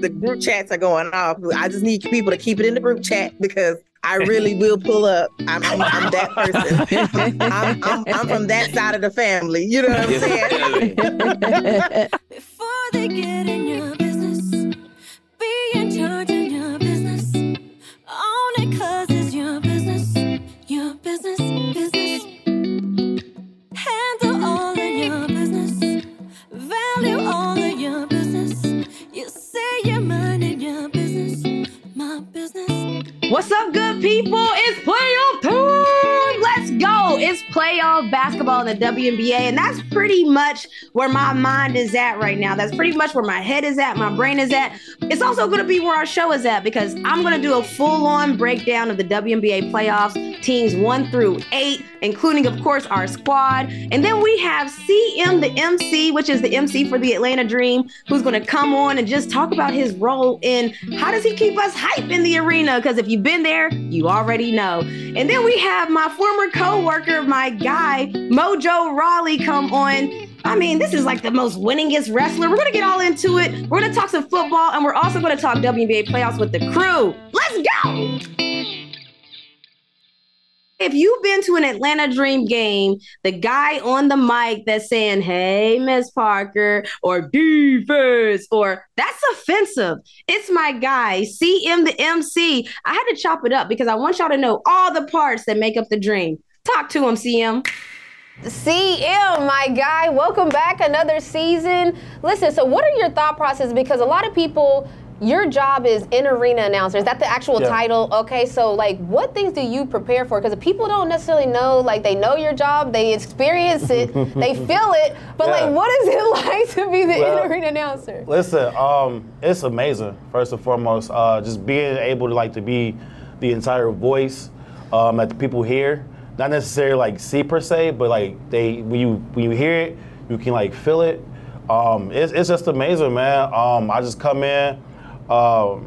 the group chats are going off. I just need people to keep it in the group chat because I really will pull up. I'm, I'm, I'm that person. I'm, I'm, I'm, from that side of the family. You know what I'm saying? Before they get in people? It's playoff time. Let's go. It's playoff basketball in the WNBA, and that's pretty much where my mind is at right now. That's pretty much where my head is at, my brain is at. It's also going to be where our show is at because I'm going to do a full on breakdown of the WNBA playoffs, teams one through eight, including, of course, our squad. And then we have CM, the MC, which is the MC for the Atlanta Dream, who's going to come on and just talk about his role in how does he keep us hype in the arena? Because if you've been there, you already know. And then we have my former co-worker, my guy, Mojo Rawley, come on. I mean, this is like the most winningest wrestler. We're gonna get all into it. We're gonna talk some football, and we're also gonna talk WNBA playoffs with the crew. Let's go! If you've been to an Atlanta Dream game, the guy on the mic that's saying, Hey, Miss Parker, or defense, or that's offensive. It's my guy, CM the MC. I had to chop it up because I want y'all to know all the parts that make up the dream. Talk to him, CM. CM, my guy, welcome back another season. Listen, so what are your thought processes? Because a lot of people your job is in arena announcer. Is that the actual yeah. title? Okay, so like, what things do you prepare for? Because people don't necessarily know, like, they know your job, they experience it, they feel it, but yeah. like, what is it like to be the well, in arena announcer? Listen, um, it's amazing. First and foremost, uh, just being able to like to be the entire voice um, that the people hear, not necessarily like see per se, but like they when you when you hear it, you can like feel it. Um, it's, it's just amazing, man. Um, I just come in um,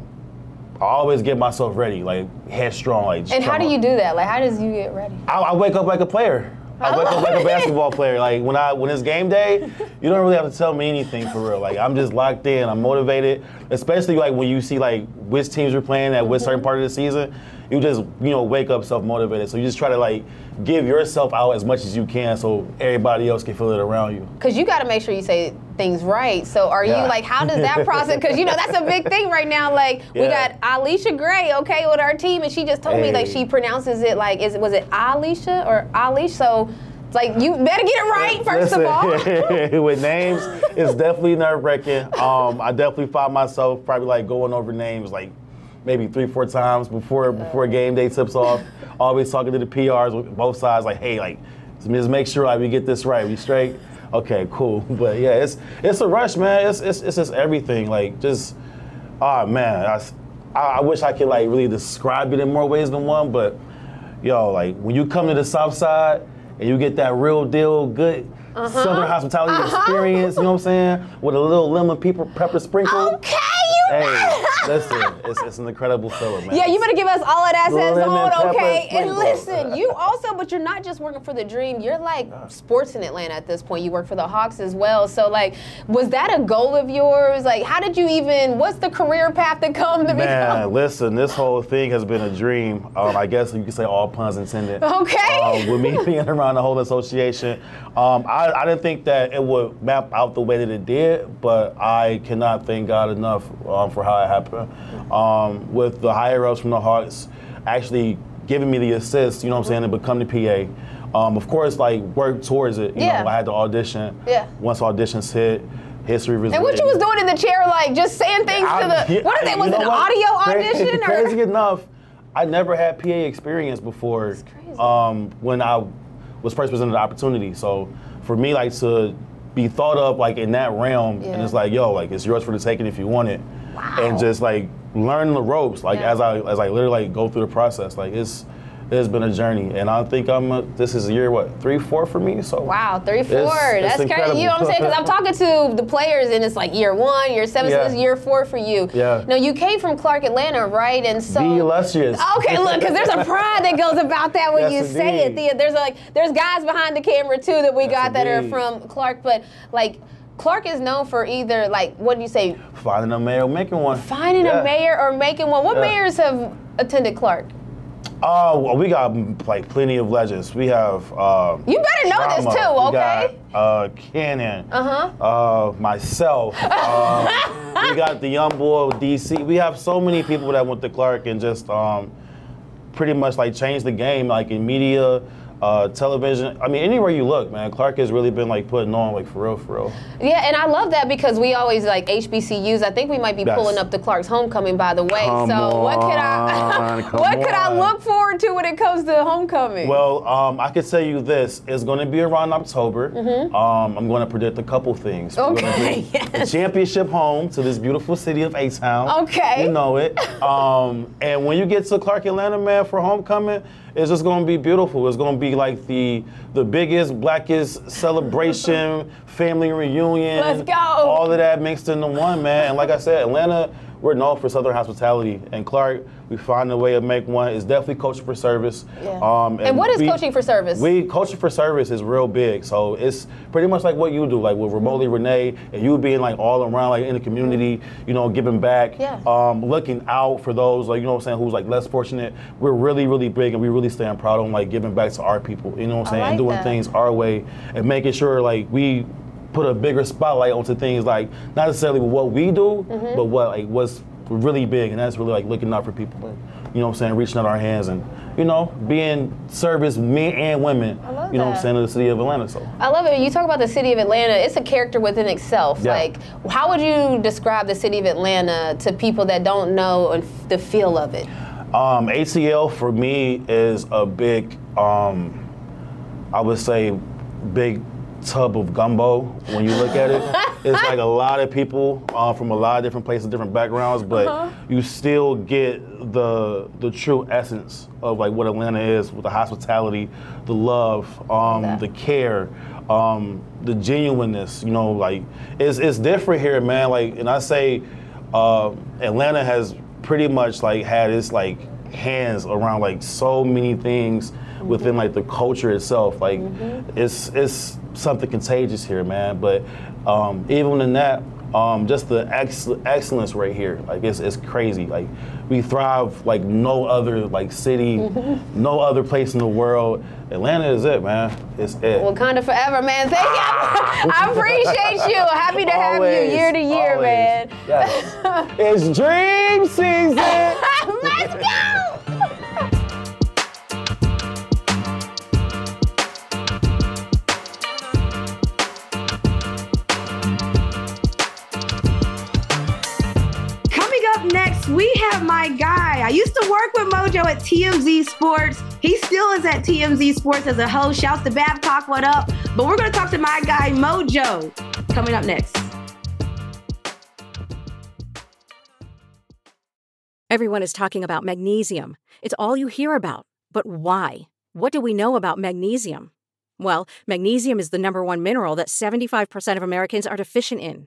I always get myself ready, like headstrong, like. And how do you do that? Like, how does you get ready? I, I wake up like a player. I wake up like a basketball player. Like when I when it's game day, you don't really have to tell me anything for real. Like I'm just locked in. I'm motivated. Especially like when you see like which teams are playing at which certain part of the season, you just you know wake up self motivated. So you just try to like give yourself out as much as you can, so everybody else can feel it around you. Because you got to make sure you say things right. So are yeah. you like, how does that process? Because you know that's a big thing right now. Like yeah. we got Allisha Gray, okay, with our team, and she just told hey. me like she pronounces it like is was it Alicia or Alicia? So like you better get it right first Listen, of all. with names, it's definitely nerve wracking. Um, I definitely find myself probably like going over names like maybe three, four times before before game day tips off. Always talking to the PRs with both sides, like, hey, like, just make sure like we get this right. We straight. Okay, cool. But yeah, it's it's a rush, man. It's it's, it's just everything. Like just, oh man, I, I wish I could like really describe it in more ways than one. But yo, like when you come to the South Side and you get that real deal, good. Uh-huh. Southern hospitality uh-huh. experience, you know what I'm saying? With a little lemon pepper, pepper sprinkle. Okay, hey, listen, it's, it's an incredible feeling, man. Yeah, you better give us all of that on, okay? And listen, you also, but you're not just working for the Dream. You're like sports in Atlanta at this point. You work for the Hawks as well. So, like, was that a goal of yours? Like, how did you even? What's the career path to come to man, become? listen, this whole thing has been a dream. Um, I guess you could say all puns intended. Okay. Um, with me being around the whole association, um, I, I didn't think that it would map out the way that it did, but I cannot thank God enough um, for how it happened. Um, with the higher ups from the Hawks actually giving me the assist, you know what I'm saying, to become the PA. Um, of course, like work towards it. You yeah. know, I had to audition. Yeah. Once auditions hit, history was. And what you was doing in the chair, like just saying things I, to the. What What is it? Was it an audio audition? Crazy or? enough, I never had PA experience before. Um, when I was first presented the opportunity, so for me, like to be thought of like in that realm, yeah. and it's like, yo, like it's yours for the taking if you want it wow. and just like learn the ropes like yeah. as I as I literally like, go through the process like it's it's been a journey, and I think I'm. A, this is year what three, four for me. So wow, three, four. It's, That's it's crazy. You know what I'm saying? Because I'm talking to the players, and it's like year one, year seven, yeah. so this is year four for you. Yeah. Now you came from Clark Atlanta, right? And so illustrious. Okay, look, because there's a pride that goes about that when yes, you indeed. say it. There's like there's guys behind the camera too that we yes, got indeed. that are from Clark, but like Clark is known for either like what do you say? Finding a mayor, making one. Finding Yeah. a mayor or making one. What Yeah. mayors have attended Clark? Oh, well, we got like plenty of legends. We have. Uh, You better know this too, We okay? got, uh, Cannon. Uh-huh. Uh, myself. um, we got the young boy DC. We have so many people that went to Clark and just um, pretty much like changed the game, like in media, uh, television. I mean, anywhere you look, man, Clark has really been like putting on, like for real, for real. Yeah, and I love that because we always like HBCUs. I think we might be Yes. pulling up the Clark's homecoming, by the way. Come so what could on, I come what could I look forward to when it comes to homecoming? Well, um, I can tell you this: it's going to be around October. Um, I'm going to predict a couple things. We're gonna Mm-hmm. Okay, yes. Championship home to this beautiful city of A Town. Okay. You know it. Um, and when you get to Clark Atlanta, man, for homecoming, it's just going to be beautiful. It's going to be like the the biggest, blackest celebration, family reunion. Let's go. All of that mixed into one, man. And like I said, Atlanta, we're known for Southern hospitality. And Clark, we find a way to make one. It's definitely culture for service. Yeah. Um, and what is we- culture for service? We culture for service is real big. So it's pretty much like what you do, like with remotely Renee and you being like all around, like in the community, you know, giving back, Yeah. um, looking out for those, like you know what I'm saying, who's like less fortunate. We're really, really big and we really stand proud on like giving back to our people. You know what I'm saying, and doing that. things our way and making sure like we put a bigger spotlight onto things like not necessarily what we do, Mm-hmm. but what like what's really big, and that's really like looking out for people. and, You know what I'm saying, reaching out our hands and you know being service men and women. You know what that. I'm saying to the city of Atlanta. So. I love it. You talk about the city of Atlanta. It's a character within itself. Yeah. Like, how would you describe the city of Atlanta to people that don't know the feel of it? Um, ATL for me is a big, um, I would say, big tub of gumbo when you look at it. it's like a lot of people uh, from a lot of different places, different backgrounds, but Uh-huh. you still get the the true essence of like what Atlanta is with the hospitality, the love, um, that. the care, um, the genuineness. You know, like it's it's different here, man. Like, and I say, uh, Atlanta has pretty much like had its like hands around like so many things within like the culture itself. Like, it's it's something contagious here, man. But um, even in that. Um, just the ex- excellence right here, like it's, it's crazy. Like we thrive like no other like city, no other place in the world. Atlanta is it, man. It's it. Wakanda forever, man. Thank you. I appreciate you. Happy to have you Always, year to year, always. man. Yes. it's dream season. Let's go. My guy. I used to work with Mojo at TMZ Sports. He still is at TMZ Sports as a host. Shouts to Babcock, what up? But we're going to talk to my guy, Mojo, coming up next. Everyone is talking about magnesium. It's all you hear about. But why? What do we know about magnesium? Well, magnesium is the number one mineral that 75% of Americans are deficient in.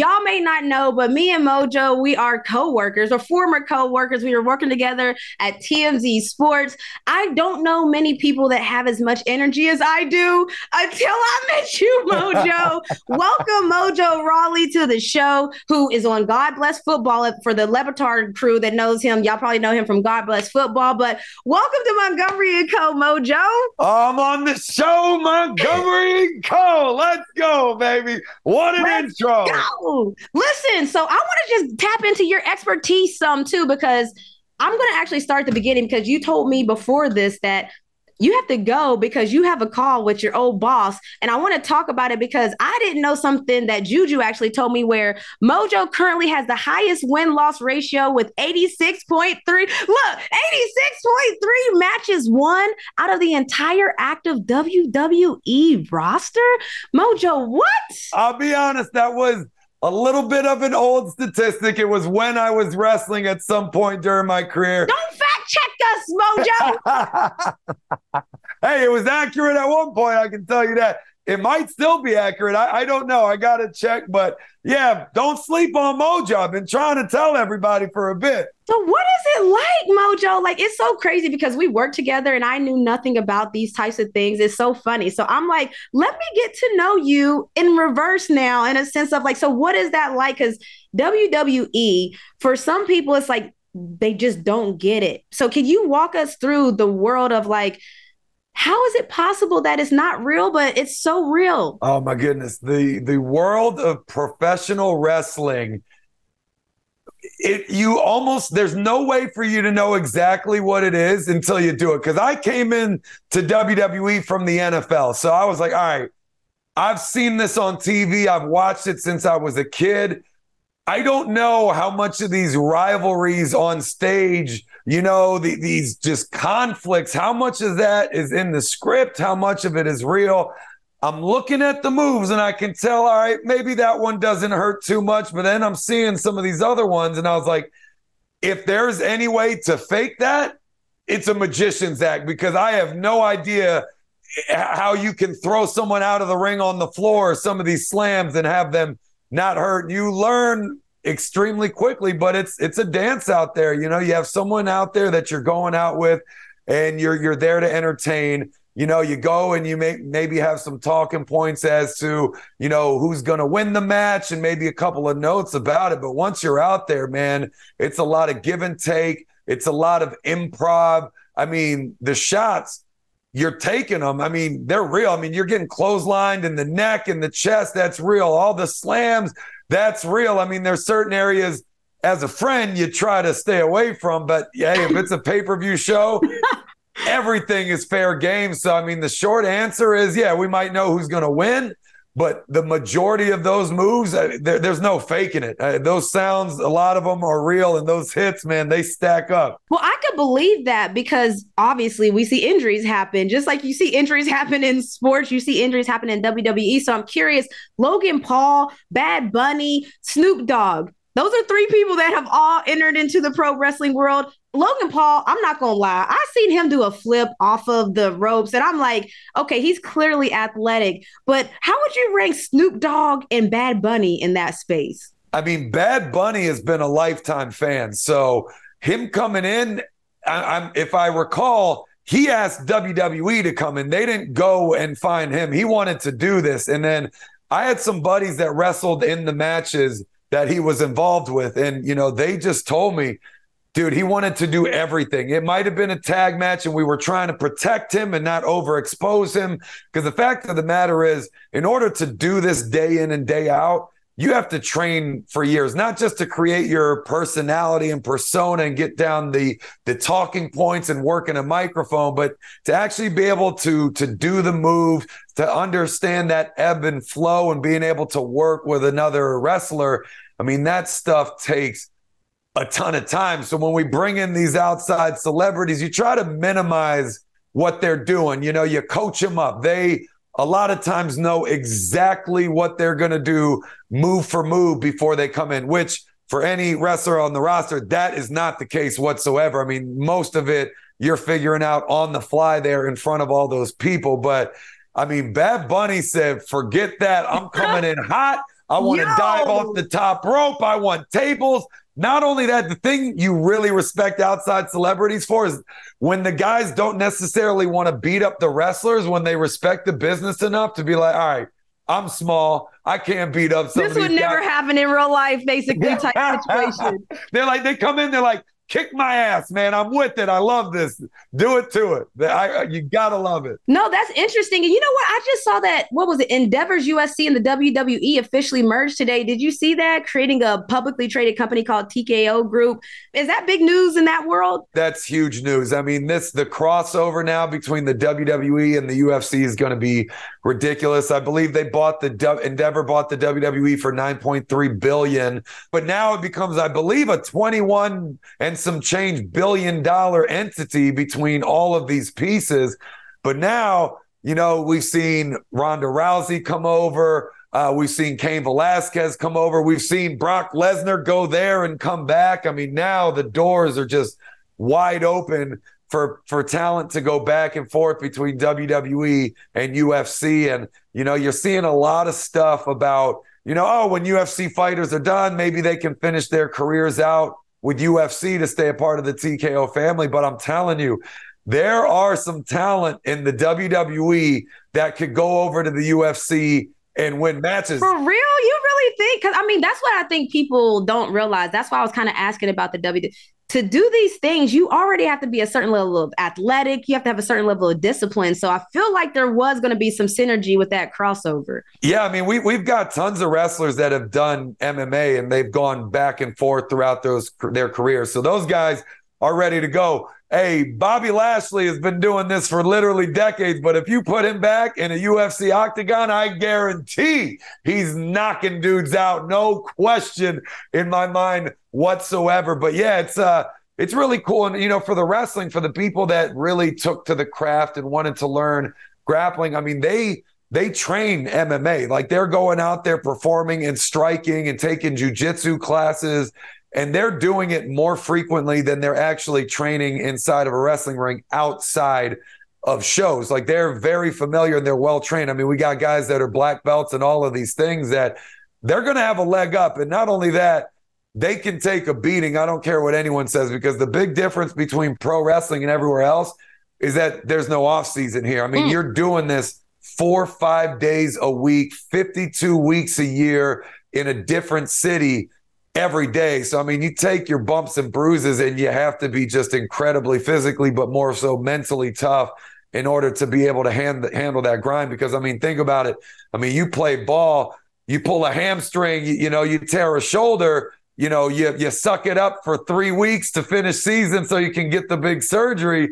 Y'all may not know, but me and Mojo, we are co-workers or former co-workers. We were working together at TMZ Sports. I don't know many people that have as much energy as I do until I met you, Mojo. Welcome, Mojo Rawley, to the show, who is on God Bless Football for the Le Batard crew that knows him. Y'all probably know him from God Bless Football, but welcome to Montgomery and Co, Mojo. I'm on the show, Montgomery and Co. Let's go, baby. What an Let's intro. Go. Listen, so I want to just tap into your expertise some too, because I'm going to actually start the beginning because you told me before this that you have to go because you have a call with your old boss. And I want to talk about it because I didn't know something that Juju actually told me where Mojo currently has the highest win loss ratio with 86.3. Look, 86.3 matches won out of the entire active WWE roster. Mojo, what? I'll be honest, that was a little bit of an old statistic. It was when I was wrestling at some point during my career. Don't fact check us, Mojo. hey, it was accurate at one point. I can tell you that. It might still be accurate. I, I don't know. I got to check. But yeah, don't sleep on Mojo. I've been trying to tell everybody for a bit. So, what is it like, Mojo? Like, it's so crazy because we work together and I knew nothing about these types of things. It's so funny. So, I'm like, let me get to know you in reverse now, in a sense of like, so what is that like? Because WWE, for some people, it's like they just don't get it. So, can you walk us through the world of like, how is it possible that it's not real but it's so real oh my goodness the the world of professional wrestling it you almost there's no way for you to know exactly what it is until you do it because i came in to wwe from the nfl so i was like all right i've seen this on tv i've watched it since i was a kid i don't know how much of these rivalries on stage you know, the, these just conflicts. How much of that is in the script? How much of it is real? I'm looking at the moves and I can tell, all right, maybe that one doesn't hurt too much. But then I'm seeing some of these other ones and I was like, if there's any way to fake that, it's a magician's act because I have no idea how you can throw someone out of the ring on the floor, some of these slams and have them not hurt. You learn extremely quickly, but it's it's a dance out there. You know, you have someone out there that you're going out with and you're you're there to entertain. You know, you go and you may maybe have some talking points as to, you know, who's going to win the match and maybe a couple of notes about it, but once you're out there, man, it's a lot of give and take. It's a lot of improv. I mean, the shots you're taking them. I mean, they're real. I mean, you're getting clotheslined in the neck and the chest. That's real. All the slams, that's real. I mean, there's certain areas as a friend you try to stay away from, but hey, if it's a pay per view show, everything is fair game. So, I mean, the short answer is yeah, we might know who's going to win, but the majority of those moves, there, there's no faking it. Uh, those sounds, a lot of them are real, and those hits, man, they stack up. Well, I could believe that because obviously we see injuries happen, just like you see injuries happen in sports, you see injuries happen in WWE. So I'm curious, Logan Paul, Bad Bunny, Snoop Dogg. Those are three people that have all entered into the pro wrestling world. Logan Paul, I'm not gonna lie, I seen him do a flip off of the ropes, and I'm like, okay, he's clearly athletic, but how would you rank Snoop Dogg and Bad Bunny in that space? I mean, Bad Bunny has been a lifetime fan, so him coming in, I, am if I recall, he asked WWE to come in. They didn't go and find him. He wanted to do this, and then I had some buddies that wrestled in the matches that he was involved with, and you know, they just told me Dude, he wanted to do everything. It might have been a tag match, and we were trying to protect him and not overexpose him. Because the fact of the matter is, in order to do this day in and day out, you have to train for years, not just to create your personality and persona and get down the the talking points and work in a microphone, but to actually be able to to do the move, to understand that ebb and flow, and being able to work with another wrestler. I mean, that stuff takes a ton of time. So when we bring in these outside celebrities, you try to minimize what they're doing. You know, you coach them up. They a lot of times know exactly what they're going to do move for move before they come in, which for any wrestler on the roster, that is not the case whatsoever. I mean, most of it you're figuring out on the fly there in front of all those people. But I mean, Bad Bunny said, forget that. I'm coming in hot. I want to dive off the top rope. I want tables. Not only that, the thing you really respect outside celebrities for is when the guys don't necessarily want to beat up the wrestlers, when they respect the business enough to be like, all right, I'm small. I can't beat up. This would never guys. happen in real life, basically type situation. they're like, they come in, they're like, kick my ass, man. I'm with it. I love this. Do it to it. I, you gotta love it. No, that's interesting. And you know what? I just saw that. What was it? Endeavor's UFC and the WWE officially merged today. Did you see that? Creating a publicly traded company called TKO Group. Is that big news in that world? That's huge news. I mean, this the crossover now between the WWE and the UFC is going to be ridiculous. I believe they bought the Endeavor bought the WWE for 9.3 billion, but now it becomes, I believe, a 21 and some change billion dollar entity between all of these pieces. But now, you know, we've seen Ronda Rousey come over. Uh, we've seen Cain Velasquez come over. We've seen Brock Lesnar go there and come back. I mean, now the doors are just wide open for for talent to go back and forth between WWE and UFC. And you know, you're seeing a lot of stuff about you know, oh, when UFC fighters are done, maybe they can finish their careers out with UFC to stay a part of the TKO family. But I'm telling you, there are some talent in the WWE that could go over to the UFC and win matches. For real? You really think? Because I mean, that's what I think people don't realize. That's why I was kind of asking about the WWE to do these things, you already have to be a certain level of athletic. You have to have a certain level of discipline. So I feel like there was going to be some synergy with that crossover. Yeah, I mean, we we've got tons of wrestlers that have done MMA and they've gone back and forth throughout those their careers. So those guys are ready to go. Hey, Bobby Lashley has been doing this for literally decades, but if you put him back in a UFC octagon, I guarantee he's knocking dudes out. No question in my mind whatsoever. But yeah, it's uh it's really cool. And you know, for the wrestling, for the people that really took to the craft and wanted to learn grappling, I mean, they they train MMA. Like they're going out there performing and striking and taking jujitsu classes and they're doing it more frequently than they're actually training inside of a wrestling ring outside of shows. Like they're very familiar and they're well trained. I mean, we got guys that are black belts and all of these things that they're going to have a leg up. And not only that, they can take a beating. I don't care what anyone says because the big difference between pro wrestling and everywhere else is that there's no off season here. I mean, mm. you're doing this four, five days a week, 52 weeks a year in a different city every day. So, I mean, you take your bumps and bruises and you have to be just incredibly physically, but more so mentally tough in order to be able to hand, handle that grind. Because, I mean, think about it. I mean, you play ball, you pull a hamstring, you, you know, you tear a shoulder. You know, you you suck it up for three weeks to finish season so you can get the big surgery.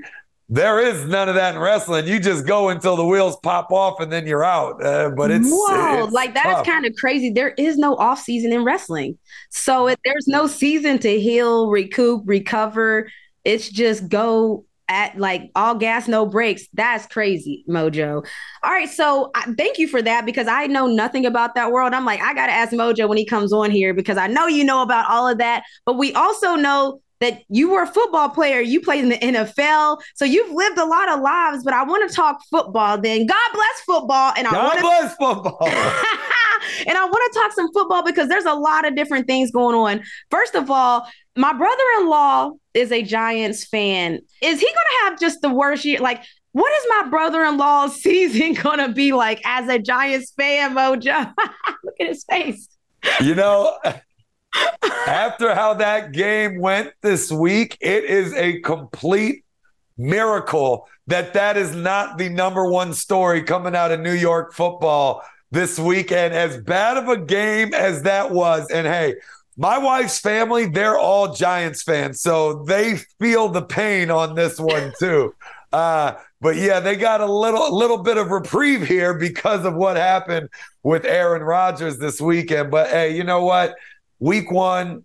There is none of that in wrestling. You just go until the wheels pop off and then you're out. Uh, but it's whoa, it's like that's kind of crazy. There is no off season in wrestling, so it, there's no season to heal, recoup, recover. It's just go at like all gas, no brakes. That's crazy, Mojo. All right, so I, thank you for that because I know nothing about that world. I'm like, I gotta ask Mojo when he comes on here because I know you know about all of that. But we also know that you were a football player, you played in the NFL, so you've lived a lot of lives. But I want to talk football. Then God bless football, and I God wanna, bless football. and I want to talk some football because there's a lot of different things going on. First of all, my brother-in-law is a Giants fan. Is he going to have just the worst year? Like, what is my brother-in-law's season going to be like as a Giants fan, Mojo? Look at his face. You know. After how that game went this week, it is a complete miracle that that is not the number one story coming out of New York football this weekend. As bad of a game as that was, and hey, my wife's family, they're all Giants fans, so they feel the pain on this one too. Uh, but yeah, they got a little little bit of reprieve here because of what happened with Aaron Rodgers this weekend. But hey, you know what? Week one,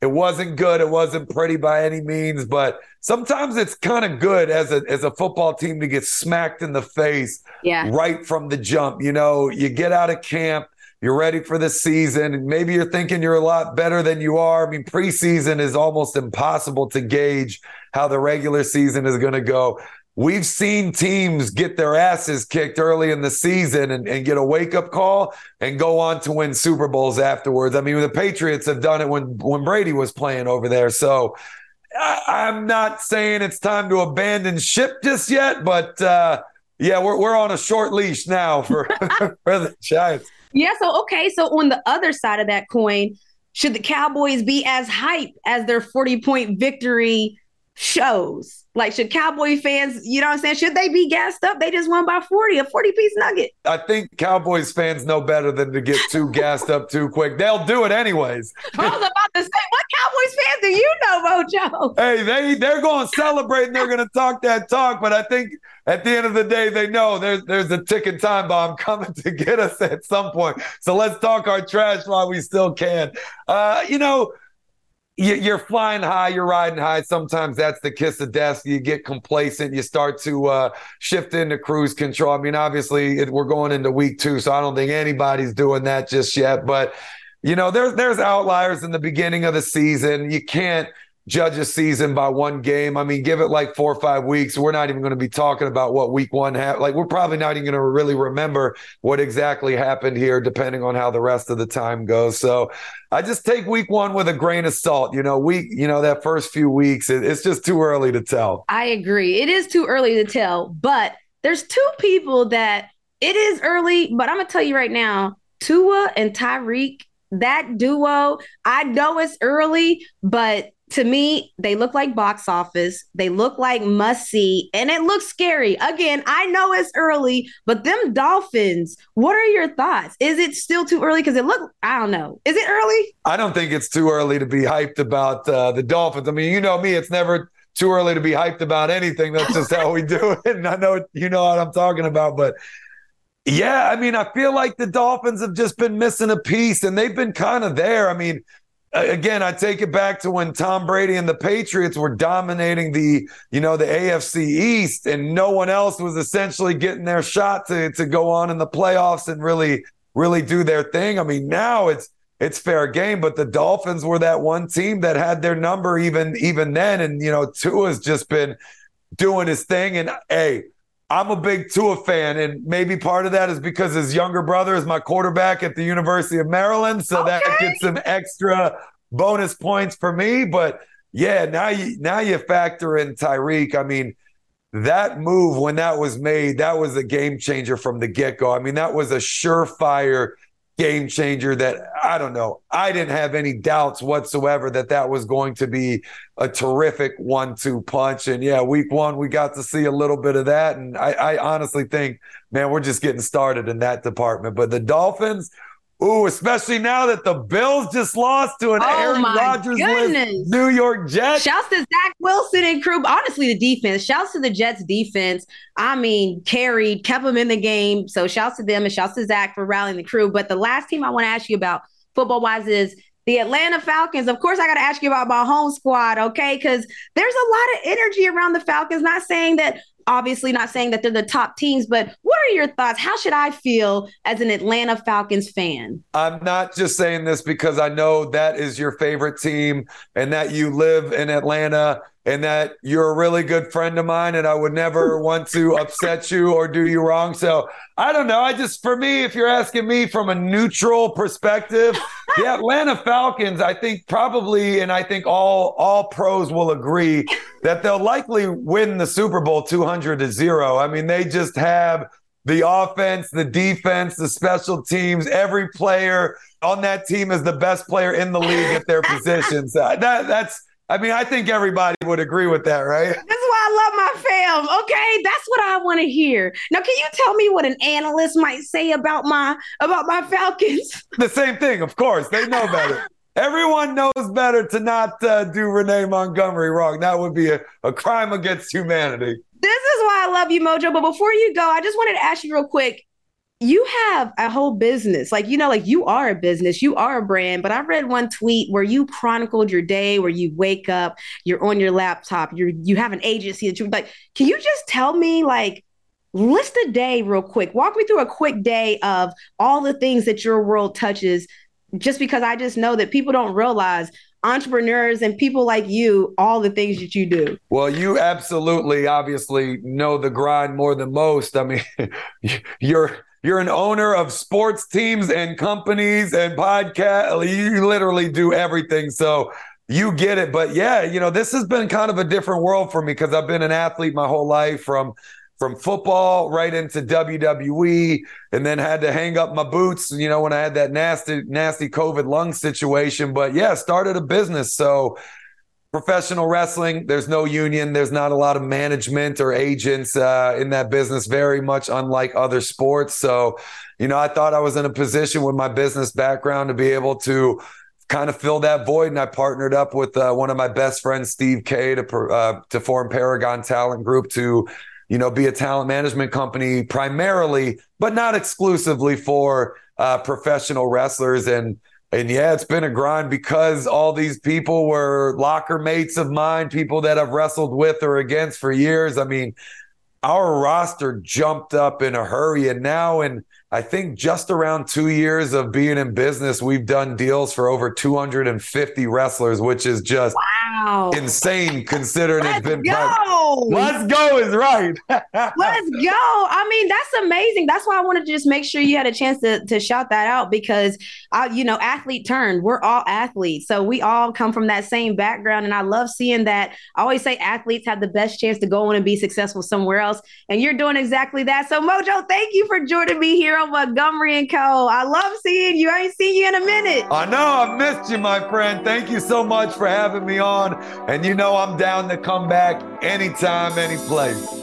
it wasn't good. It wasn't pretty by any means, but sometimes it's kind of good as a as a football team to get smacked in the face yeah. right from the jump. You know, you get out of camp, you're ready for the season, and maybe you're thinking you're a lot better than you are. I mean, preseason is almost impossible to gauge how the regular season is going to go. We've seen teams get their asses kicked early in the season and, and, get a wake up call and go on to win Super Bowls afterwards. I mean, the Patriots have done it when when Brady was playing over there. So I, am not saying it's time to abandon ship just yet, but uh, yeah, we're we're on a short leash now for for the Giants. Yeah. So okay. So on the other side of that coin, should the Cowboys be as hype as their 40 point victory shows? Like, should Cowboy fans, you know what I'm saying? Should they be gassed up? They just won by 40, a 40 piece nugget. I think Cowboys fans know better than to get too gassed up too quick. They'll do it anyways. I was about to say, what Cowboys fans do you know, Mojo? Hey, they, they're going to celebrate and they're going to talk that talk. But I think at the end of the day, they know there's, there's a ticking time bomb coming to get us at some point. So let's talk our trash while we still can. Uh, you know, you're flying high, you're riding high. Sometimes that's the kiss of death. You get complacent, you start to uh, shift into cruise control. I mean, obviously, it, we're going into week two, so I don't think anybody's doing that just yet. But you know, there's there's outliers in the beginning of the season. You can't judge a season by one game. I mean, give it like four or five weeks. We're not even going to be talking about what week one happened. Like, we're probably not even going to really remember what exactly happened here, depending on how the rest of the time goes. So I just take week one with a grain of salt. You know, week, you know, that first few weeks, it, it's just too early to tell. I agree. It is too early to tell, but there's two people that it is early, but I'm going to tell you right now, Tua and Tyreek, that duo, I know it's early, but to me, they look like box office. They look like must see, and it looks scary. Again, I know it's early, but them Dolphins, what are your thoughts? Is it still too early? Because it look, I don't know. Is it early? I don't think it's too early to be hyped about uh, the Dolphins. I mean, you know me, it's never too early to be hyped about anything. That's just how we do it. And I know you know what I'm talking about, but yeah, I mean, I feel like the Dolphins have just been missing a piece and they've been kind of there. I mean, again, I take it back to when Tom Brady and the Patriots were dominating the, you know, the AFC East, and no one else was essentially getting their shot to to go on in the playoffs and really, really do their thing. I mean, now it's it's fair game, but the Dolphins were that one team that had their number even even then, and you know, Tua's just been doing his thing, and hey. I'm a big Tua fan, and maybe part of that is because his younger brother is my quarterback at the University of Maryland, so okay. that gets some extra bonus points for me. But yeah, now you now you factor in Tyreek. I mean, that move when that was made, that was a game changer from the get go. I mean, that was a surefire game changer that I don't know. I didn't have any doubts whatsoever that that was going to be a terrific one two punch. And yeah, week one, we got to see a little bit of that. And I, I honestly think, man, we're just getting started in that department. But the Dolphins, Ooh, especially now that the Bills just lost to an oh Aaron Rodgers New York Jets. Shouts to Zach Wilson and crew. Honestly, the defense. Shouts to the Jets defense. I mean, carried, kept them in the game. So shouts to them and shouts to Zach for rallying the crew. But the last team I want to ask you about football wise is the Atlanta Falcons. Of course, I got to ask you about my home squad, okay? Because there's a lot of energy around the Falcons. Not saying that obviously not saying that they're the top teams, but what are your thoughts? How should I feel as an Atlanta Falcons fan? I'm not just saying this because I know that is your favorite team and that you live in Atlanta and that you're a really good friend of mine and I would never want to upset you or do you wrong. So I don't know. I just, for me, if you're asking me from a neutral perspective, the Atlanta Falcons, I think probably, and I think all all pros will agree that they'll likely win the Super Bowl 200 to zero. I mean, they just have the offense, the defense, the special teams, every player on that team is the best player in the league at their positions. Uh, that that's I mean, I think everybody would agree with that, right? This is why I love my fam. Okay, that's what I want to hear. Now, can you tell me what an analyst might say about my about my Falcons? The same thing, of course. They know better. Everyone knows better to not uh, do Renee Montgomery wrong. That would be a, a crime against humanity. This is why I love you, Mojo. But before you go, I just wanted to ask you real quick you have a whole business. Like, you know, like you are a business, you are a brand. But I read one tweet where you chronicled your day where you wake up, you're on your laptop, you're you have an agency that you like. Can you just tell me like list a day real quick? Walk me through a quick day of all the things that your world touches, just because I just know that people don't realize entrepreneurs and people like you all the things that you do. Well, you absolutely, obviously, know the grind more than most. I mean, you're you're an owner of sports teams and companies and podcast. You literally do everything. So you get it. But yeah, you know, this has been kind of a different world for me because I've been an athlete my whole life from from football right into WWE and then had to hang up my boots, you know, when I had that nasty, nasty COVID lung situation. But yeah, started a business. So professional wrestling, there's no union, there's not a lot of management or agents uh, in that business, very much unlike other sports. So, you know, I thought I was in a position with my business background to be able to kind of fill that void. And I partnered up with uh, one of my best friends, Steve K, to uh, to form Paragon Talent Group to you know, be a talent management company primarily, but not exclusively for uh, professional wrestlers. And and yeah, it's been a grind because all these people were locker mates of mine, people that I've wrestled with or against for years. I mean, our roster jumped up in a hurry, and now in I think just around two years of being in business, we've done deals for over 250 wrestlers, which is just wow. insane considering Let's it's been. Go. Let's go is right. Let's go. I mean, that's amazing. That's why I wanted to just make sure you had a chance to, to shout that out because, I, you know, athlete turned. We're all athletes. So we all come from that same background. And I love seeing that. I always say athletes have the best chance to go on and be successful somewhere else. And you're doing exactly that. So, Mojo, thank you for joining me here Montgomery and Co. I love seeing you. I ain't seen you in a minute. I know. I missed you, my friend. Thank you so much for having me on. And you know I'm down to come back anytime, any place.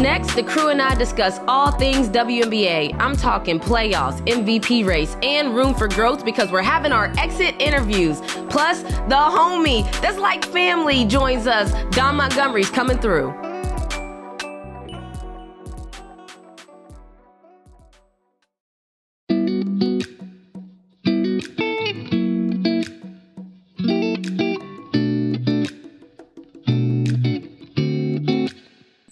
Next, the crew and I discuss all things WNBA. I'm talking playoffs, MVP race, and room for growth because we're having our exit interviews. Plus, the homie that's like family joins us. Dawn Montgomery's coming through.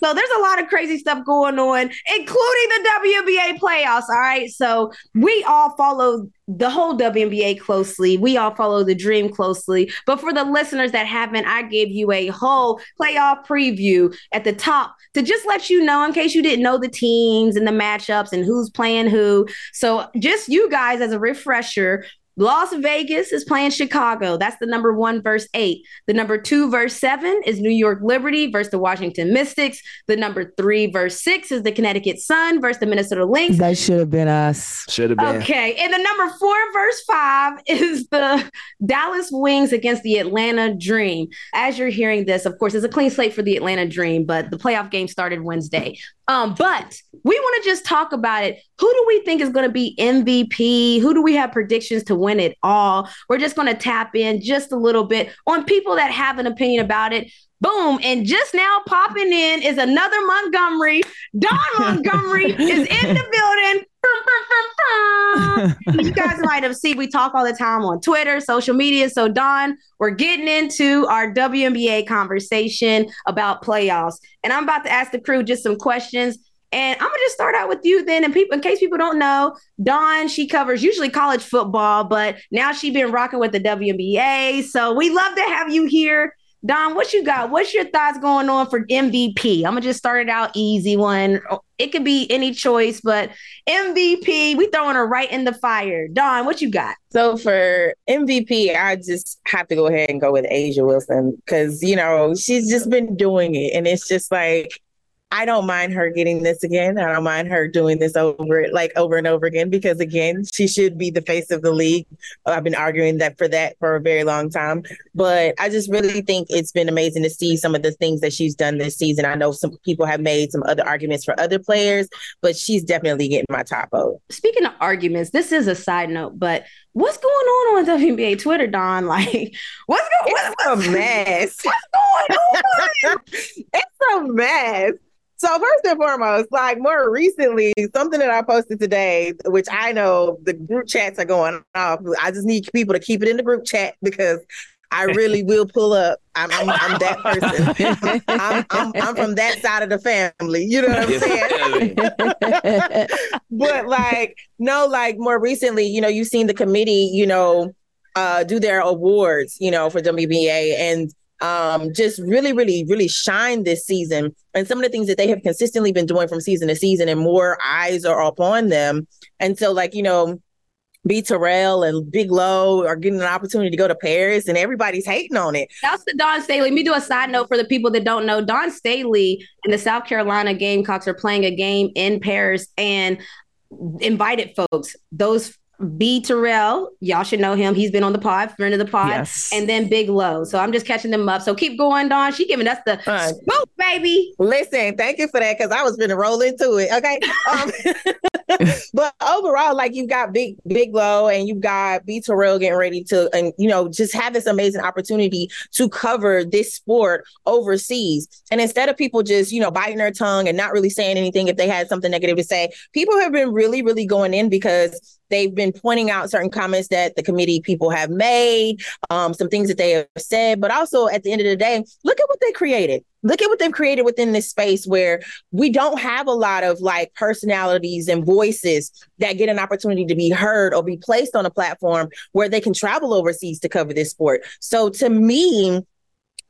So there's a lot of crazy stuff going on, including the WNBA playoffs. All right. So we all follow the whole WNBA closely. We all follow the dream closely. But for the listeners that haven't, I gave you a whole playoff preview at the top to just let you know in case you didn't know the teams and the matchups and who's playing who. So just you guys as a refresher, Las Vegas is playing Chicago. That's the number one verse eight. The number two verse seven is New York Liberty versus the Washington Mystics. The number three verse six is the Connecticut Sun versus the Minnesota Lynx. That should have been us. Should have been. Okay. And the number four verse five is the Dallas Wings against the Atlanta Dream. As you're hearing this, of course, it's a clean slate for the Atlanta Dream, but the playoff game started Wednesday. Um, but we want to just talk about it. Who do we think is going to be MVP? Who do we have predictions to win it all? We're just going to tap in just a little bit on people that have an opinion about it. Boom. And just now popping in is another Montgomery. Don Montgomery is in the building. You guys might have seen we talk all the time on Twitter, social media. So, Dawn, we're getting into our WNBA conversation about playoffs. And I'm about to ask the crew just some questions. And I'm gonna just start out with you then. And people, in case people don't know, Dawn, she covers usually college football, but now she's been rocking with the WNBA. So we love to have you here Dawn, what you got? What's your thoughts going on for MVP? I'm gonna just start it out easy one. It could be any choice, but MVP, we throwing her right in the fire. Dawn, what you got? So for MVP, I just have to go ahead and go with A'ja Wilson because you know she's just been doing it, and it's just like I don't mind her getting this again. I don't mind her doing this over like over and over again because again, she should be the face of the league. I've been arguing that for that for a very long time. But I just really think it's been amazing to see some of the things that she's done this season. I know some people have made some other arguments for other players, but she's definitely getting my top vote. Speaking of arguments, this is a side note, but what's going on on WNBA Twitter, Dawn? Like, what's going? It's what's, a mess. What's going on? it's a mess. So first and foremost, like more recently, something that I posted today, which I know the group chats are going off. I just need people to keep it in the group chat because I really will pull up. I'm, I'm, I'm that person. I'm, I'm, I'm, from that side of the family. You know what I'm saying? but like, no, like more recently, you know, you've seen the committee, you know, uh, do their awards, you know, for WBA and um, just really, really, really shine this season. And some of the things that they have consistently been doing from season to season, and more eyes are upon them. And so, like, you know, B Terrell and Big Low are getting an opportunity to go to Paris, and everybody's hating on it. That's the Dawn Staley. Let me do a side note for the people that don't know. Dawn Staley and the South Carolina Gamecocks are playing a game in Paris and invited folks. Those B Terrell, y'all should know him. He's been on the pod, friend of the pod, yes. and then Big Low. So I'm just catching them up. So keep going, Dawn. She giving us the uh, scoop, baby. Listen, thank you for that because I was gonna roll into it. Okay, um, but overall, like you've got Big Big Low and you've got B Terrell getting ready to, and you know, just have this amazing opportunity to cover this sport overseas. And instead of people just you know biting their tongue and not really saying anything if they had something negative to say, people have been really, really going in because They've been pointing out certain comments that the committee people have made, um, some things that they have said, but also at the end of the day, look at what they created. Look at what they've created within this space where we don't have a lot of like personalities and voices that get an opportunity to be heard or be placed on a platform where they can travel overseas to cover this sport. So to me,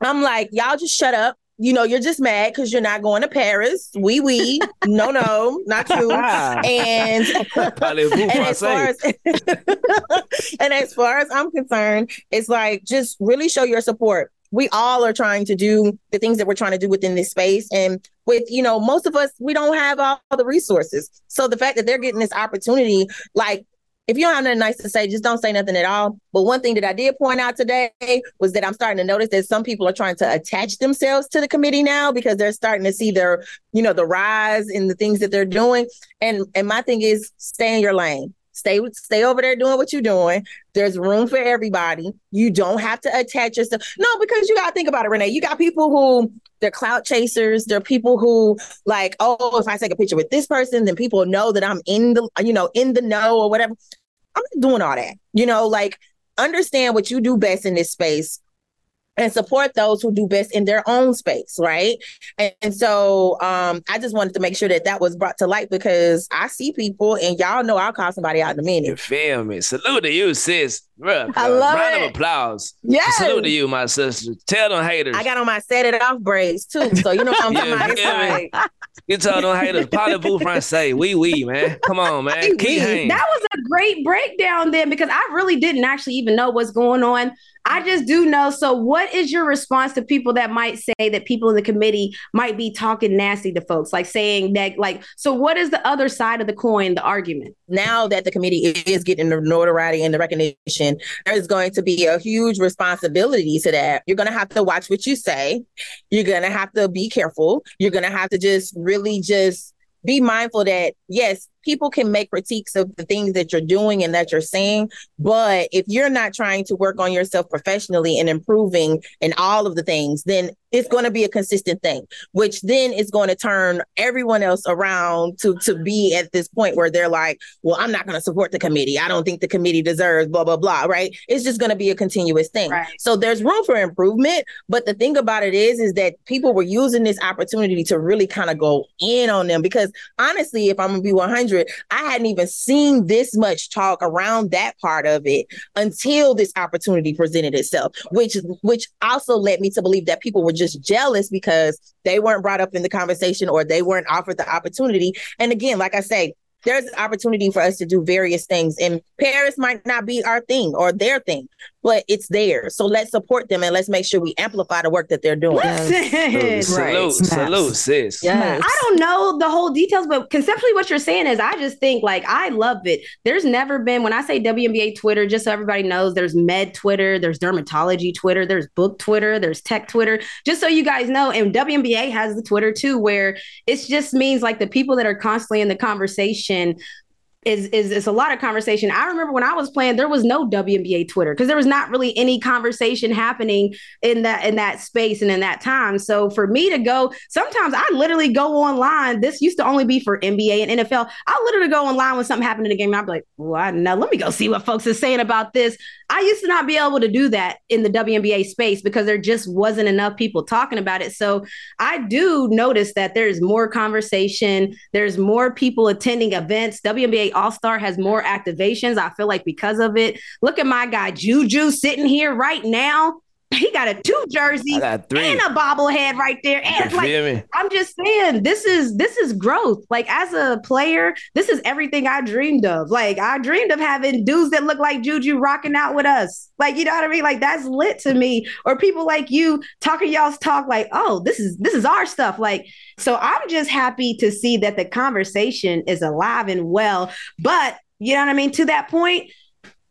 I'm like, y'all just shut up you know, you're just mad because you're not going to Paris. We, oui, we, oui. no, no, not you. and, and as far as and as far as I'm concerned, it's like just really show your support. We all are trying to do the things that we're trying to do within this space, and with you know, most of us we don't have all the resources. So the fact that they're getting this opportunity, like if you don't have nothing nice to say, just don't say nothing at all. But one thing that I did point out today was that I'm starting to notice that some people are trying to attach themselves to the committee now because they're starting to see their, you know, the rise in the things that they're doing. And and my thing is stay in your lane. Stay stay over there doing what you're doing. There's room for everybody. You don't have to attach yourself. No, because you gotta think about it, Renee. You got people who they're clout chasers. They're people who like, oh, if I take a picture with this person, then people know that I'm in the, you know, in the know or whatever. I'm not doing all that. You know, like understand what you do best in this space and support those who do best in their own space, right? And, and, so um, I just wanted to make sure that that was brought to light because I see people, and y'all know I'll call somebody out in a minute. You feel me? Salute to you, sis. Bruh, I love round it. of applause. Yeah. Salute to you, my sister. Tell them haters. I got on my set it off braids too, so you know what I'm talking about. It's like. You tell them haters, parlez-vous français? Oui, oui, man. Come on, man. Keep That was a great breakdown then because I really didn't actually even know what's going on I just do know. So, what is your response to people that might say that people in the committee might be talking nasty to folks, like saying that, like, so what is the other side of the coin, the argument? Now that the committee is getting the notoriety and the recognition, there's going to be a huge responsibility to that. You're going to have to watch what you say. You're going to have to be careful. You're going to have to just really just be mindful that yes, people can make critiques of the things that you're doing and that you're saying. But if you're not trying to work on yourself professionally and improving in all of the things, then it's going to be a consistent thing, which then is going to turn everyone else around to to be at this point where they're like, well, I'm not going to support the committee. I don't think the committee deserves blah blah blah. Right? It's just going to be a continuous thing. Right. So there's room for improvement. But the thing about it is, is that people were using this opportunity to really kind of go in on them because honestly, if I'm gonna be 100, I hadn't even seen this much talk around that part of it until this opportunity presented itself, which which also led me to believe that people were just just jealous because they weren't brought up in the conversation or they weren't offered the opportunity. And again, like I say, there's an opportunity for us to do various things. And Paris might not be our thing or their thing, but it's there. So let's support them and let's make sure we amplify the work that they're doing. Listen. Salute, salute, sis. Yes. I don't know the whole details, but conceptually, what you're saying is I just think like I love it. There's never been, when I say WNBA Twitter, just so everybody knows, there's med Twitter, there's dermatology Twitter, there's book Twitter, there's tech Twitter, just so you guys know. And WNBA has the Twitter too, where it just means like the people that are constantly in the conversation is is is a lot of conversation. I remember when I was playing, there was no WNBA Twitter because there was not really any conversation happening in that in that space and in that time. So for me to go, sometimes I literally go online. This used to only be for NBA and NFL. I literally go online when something happened in the game, I'd be like, "Well, now let me go see what folks are saying about this." I used to not be able to do that in the WNBA space because there just wasn't enough people talking about it. So I do notice that there's more conversation. There's more people attending events. WNBA All Star has more activations. I feel like because of it. Look at my guy Juju sitting here right now. He got a two jersey and a bobblehead right there. And like, I'm just saying, this is this is growth. Like as a player, this is everything I dreamed of. Like I dreamed of having dudes that look like Juju rocking out with us. Like you know what I mean? Like that's lit to me. Or people like you talking y'all's talk like, oh, this is this is our stuff. Like so, I'm just happy to see that the conversation is alive and well. But you know what I mean? To that point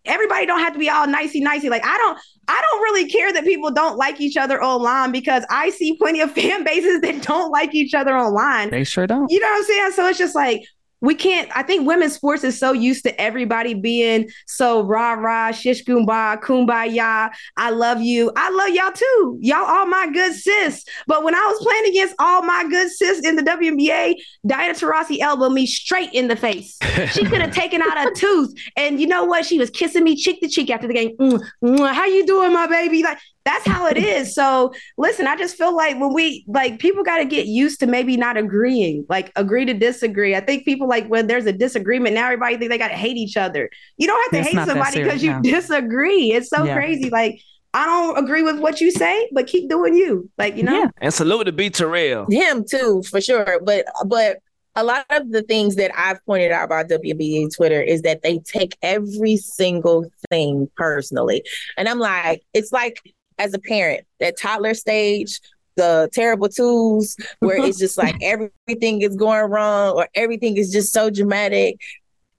everybody don't have to be all nicey nicey. Like I don't I don't really care that people don't like each other online because I see plenty of fan bases that don't like each other online. They sure don't. You know what I'm saying? So it's just like we can't. I think women's sports is so used to everybody being so rah rah, shish kumbaya, kumbaya. I love you. I love y'all too. Y'all all my good sis. But when I was playing against all my good sis in the WNBA, Diana Taurasi elbowed me straight in the face. She could have taken out a tooth. And you know what? She was kissing me cheek to cheek after the game. Mm, mm, how you doing, my baby? Like that's how it is. So listen, I just feel like when we like people got to get used to maybe not agreeing, like agree to disagree. I think people like when there's a disagreement, now everybody think they got to hate each other. You don't have to it's hate somebody because you no. disagree. It's so yeah. crazy. Like I don't agree with what you say, but keep doing you. Like, you know? Yeah. And salute to B Terrell. Him too, for sure. But but a lot of the things that I've pointed out about WNBA Twitter is that they take every single thing personally. And I'm like, it's like as a parent, that toddler stage, the terrible twos, where it's just like everything is going wrong or everything is just so dramatic.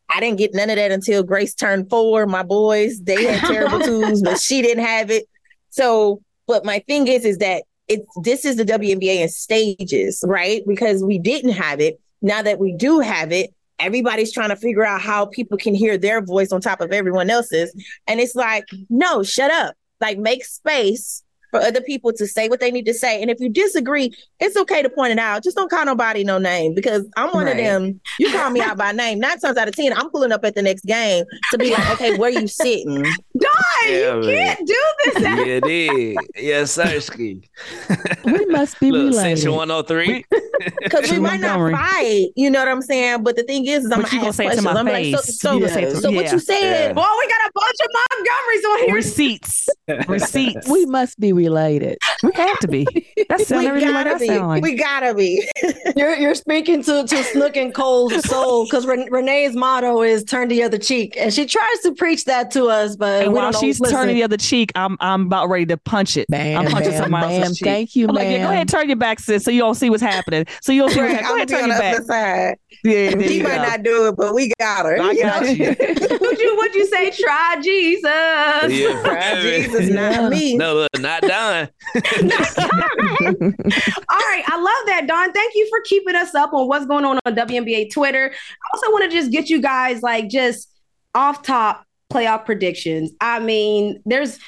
I didn't get none of that until Grace turned four. My boys, they had terrible twos, but she didn't have it. So, but my thing is, is that it's this is the WNBA in stages, right? Because we didn't have it. Now that we do have it, everybody's trying to figure out how people can hear their voice on top of everyone else's. And it's like, no, shut up like make space for other people to say what they need to say. And if you disagree, it's okay to point it out. Just don't call nobody no name because I'm one right. of them. You call me out by name. Nine times out of ten, I'm pulling up at the next game to be like, okay, where you sitting? Mm-hmm. Dawn, yeah, you man. can't do this. yeah, it is. Yes, Sirski. we must be Look, related. Section 103. Because we might not fight. You know what I'm saying? But the thing is, is I'm gonna say questions. to my I'm face. Like, so, so, yeah. so what you said? Yeah. Boy, we got a bunch of Montgomerys on here. Receipts. Receipts. We must be related. We have to be. That's we gotta like be. Like. We gotta be. you're you're speaking to to Snook and Cole's soul because Ren- Renee's motto is "turn the other cheek," and she tries to preach that to us. But and while she's listen. turning the other cheek, I'm I'm about ready to punch it. Bam, I'm punching somebody else's cheek. Thank you, I'm man. Like, yeah, go ahead, turn your back, sis, so you don't see what's happening. So you'll see. Right, go ahead, turn your back. Side. Yeah, he might not do it, but we got her. I you got know? you. would you would you say? Try Jesus. Yeah, try Jesus, not me. No, look, not done. All right, I love that, Dawn. Thank you for keeping us up on what's going on on WNBA Twitter. I also want to just get you guys like just off top playoff predictions. I mean, there's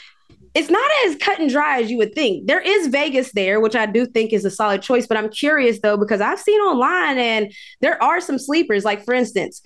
it's not as cut and dry as you would think. There is Vegas there, which I do think is a solid choice, but I'm curious though because I've seen online and there are some sleepers. Like for instance,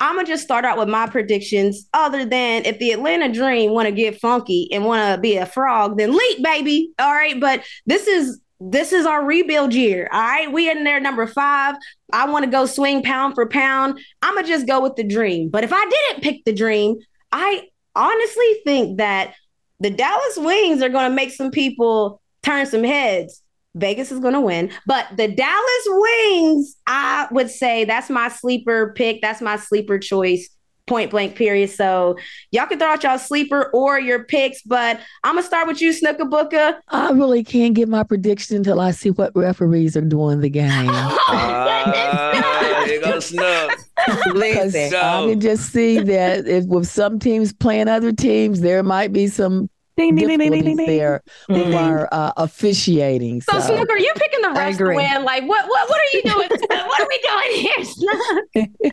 I'm gonna just start out with my predictions. Other than if the Atlanta Dream want to get funky and want to be a frog, then leap, baby. All right, but this is this is our rebuild year. All right, we in there number five. I want to go swing pound for pound. I'm gonna just go with the Dream. But if I didn't pick the Dream, I honestly think that the Dallas Wings are gonna make some people turn some heads. Vegas is going to win. But the Dallas Wings, I would say that's my sleeper pick. That's my sleeper choice, point blank, period. So y'all can throw out y'all sleeper or your picks, but I'm going to start with you, Snooker Booker. I really can't get my prediction until I see what referees are doing the game. uh, you go Snook. Listen, I can just see that if with some teams playing other teams, there might be some ding, ding, ding, ding, ding, ding, there mm-hmm. who are uh, officiating. So, so Snooker, you picking the refs to win? Like, what, what, what are you doing? what are we doing here?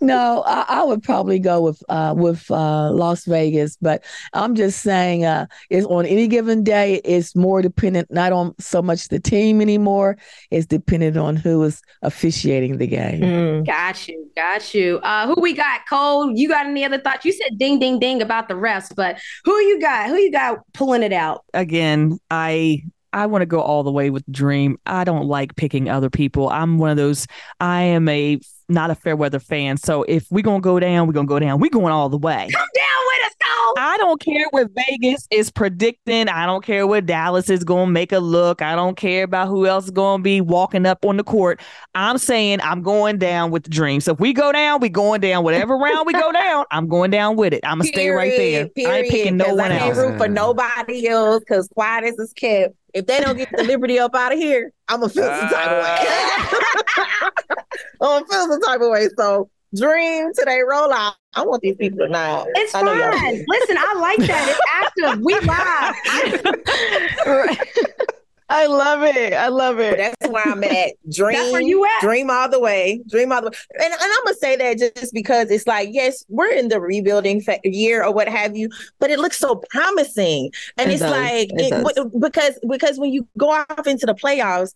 No, I, I, would probably go with uh, with uh, Las Vegas, but I'm just saying, uh, it's on any given day. It's more dependent not on so much the team anymore. It's dependent on who is officiating the game. Mm. Got you, got you. Uh, who we got? Cole, you got any other thoughts? You said ding, ding, ding about the refs, but who you got? Who you got pulling it out? Again, I I want to go all the way with Dream. I don't like picking other people. I'm one of those. I am a not a fair weather fan. So if we're gonna go down, we're gonna go down. We're going all the way. Come down. I don't care what Vegas is predicting. I don't care what Dallas is gonna make a look. I don't care about who else is gonna be walking up on the court. I'm saying I'm going down with the dream. So if we go down, we going down. Whatever round we go down, I'm going down with it. I'm gonna stay right there. Period. I ain't picking no one I else. I can't root for nobody else because quiet as is kept. If they don't get the liberty up out of here, I'm gonna feel some type of way. Ah. I'm gonna feel some type of way. So dream today roll out. I want these people to know. It's I fine. Listen, I like that. It's active. We live. I love it. I love it. That's where I'm at. Dream. That's where you at. Dream all the way. Dream all the way. And, and I'm gonna say that just because it's like, yes, we're in the rebuilding fa- year or what have you, but it looks so promising. And it it's does. like it it, because because when you go off into the playoffs,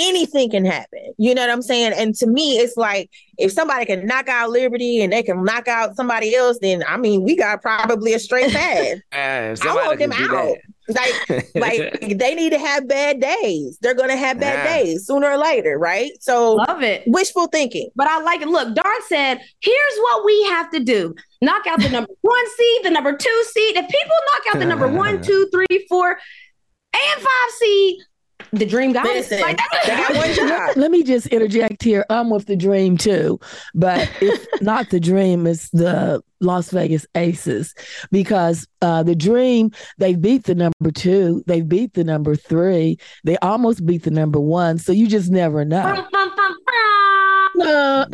anything can happen. You know what I'm saying? And to me, it's like if somebody can knock out Liberty and they can knock out somebody else, then I mean, we got probably a straight path. I want them out. Like, like they need to have bad days. They're gonna have bad yeah. days sooner or later, right? So love it. Wishful thinking. But I like it. Look, Dart said, here's what we have to do. Knock out the number one seed, the number two seed. If people knock out the number one, two, three, four, and five seed, the dream got Listen, like, let, let me just interject here. I'm with the dream too, but if not the dream, it's the Las Vegas Aces because uh, the dream they beat the number two, they beat the number three, they almost beat the number one. So you just never know. Uh,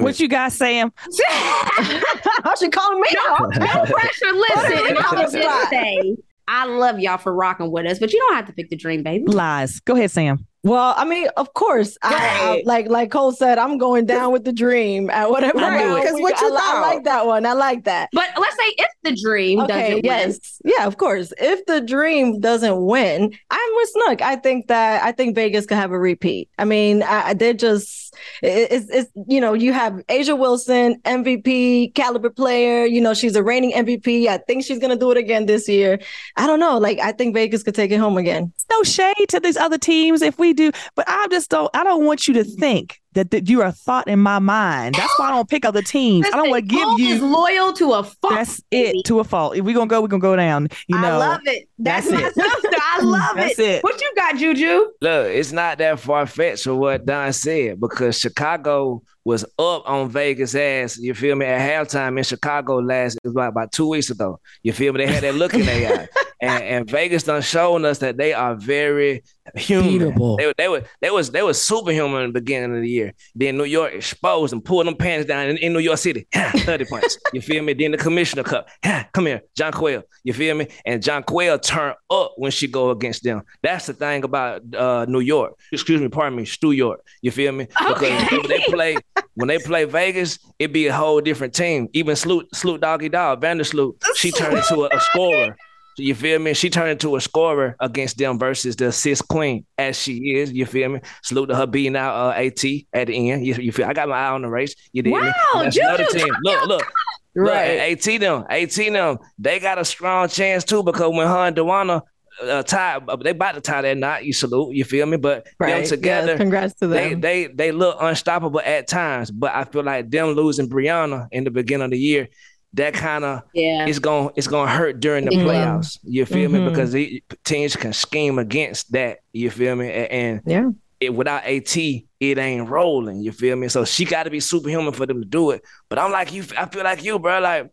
what you got, Sam? I should call me. No, no pressure. Listen, and I will just say I love y'all for rocking with us, but you don't have to pick the dream, baby. Lies. Go ahead, Sam. Well, I mean, of course, I, I, like like Cole said, I'm going down with the dream at whatever. Right, because what you I, I, like that one. I like that. But let's say if the dream okay, doesn't yes, win. yeah, of course. If the dream doesn't win, I'm with Snook. I think that I think Vegas could have a repeat. I mean, I, they're just it's, it's you know you have A'ja Wilson, MVP caliber player. You know she's a reigning MVP. I think she's gonna do it again this year. I don't know. Like I think Vegas could take it home again. No shade to these other teams if we do, but I just don't. I don't want you to think that, that you are a thought in my mind. That's why I don't pick other teams. I don't want to give you is loyal to a fault. That's it to a fault. If we're gonna go, we're gonna go down. You know, I love it. That's, that's my it. sister. I love that's it. it. What you got, Juju? Look, it's not that far fetched for what Dawn said because Chicago was up on Vegas ass. You feel me? At halftime in Chicago last it was about, about two weeks ago. You feel me? They had that look in their eye. And, and Vegas done showing us that they are very human. They, they were they was they was superhuman in the beginning of the year. Then New York exposed and pulled them pants down in, in New York City. 30 points. You feel me? Then the commissioner cup. Come here, Jonquel. You feel me? And Jonquel turn up when she go against them. That's the thing about uh, New York. Excuse me, pardon me, Stu York. You feel me? Because okay. when they play when they play Vegas, it be a whole different team. Even Sloot Sloot Doggy Dog, Vandersloot, she turned into a, a scorer. You feel me? She turned into a scorer against them versus the assist queen as she is. You feel me? Salute to her being out uh, AT at the end. You, you feel? I got my eye on the race. You did wow, me? That's another team. Look, look. Right. Look, AT them, AT them, they got a strong chance too because when her and DeWanna uh, tie, uh, they about to tie that knot. You salute, you feel me? But right. them together, congrats to them. They, they they look unstoppable at times, but I feel like them losing Brionna in the beginning of the year, that kind of yeah, it's going it's going to hurt during the playoffs. You feel mm-hmm. me? Because the, teams can scheme against that. You feel me? And, and yeah. It, without AT, it ain't rolling. You feel me? So she got to be superhuman for them to do it. But I'm like you. I feel like you, bro. Like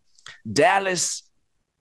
Dallas,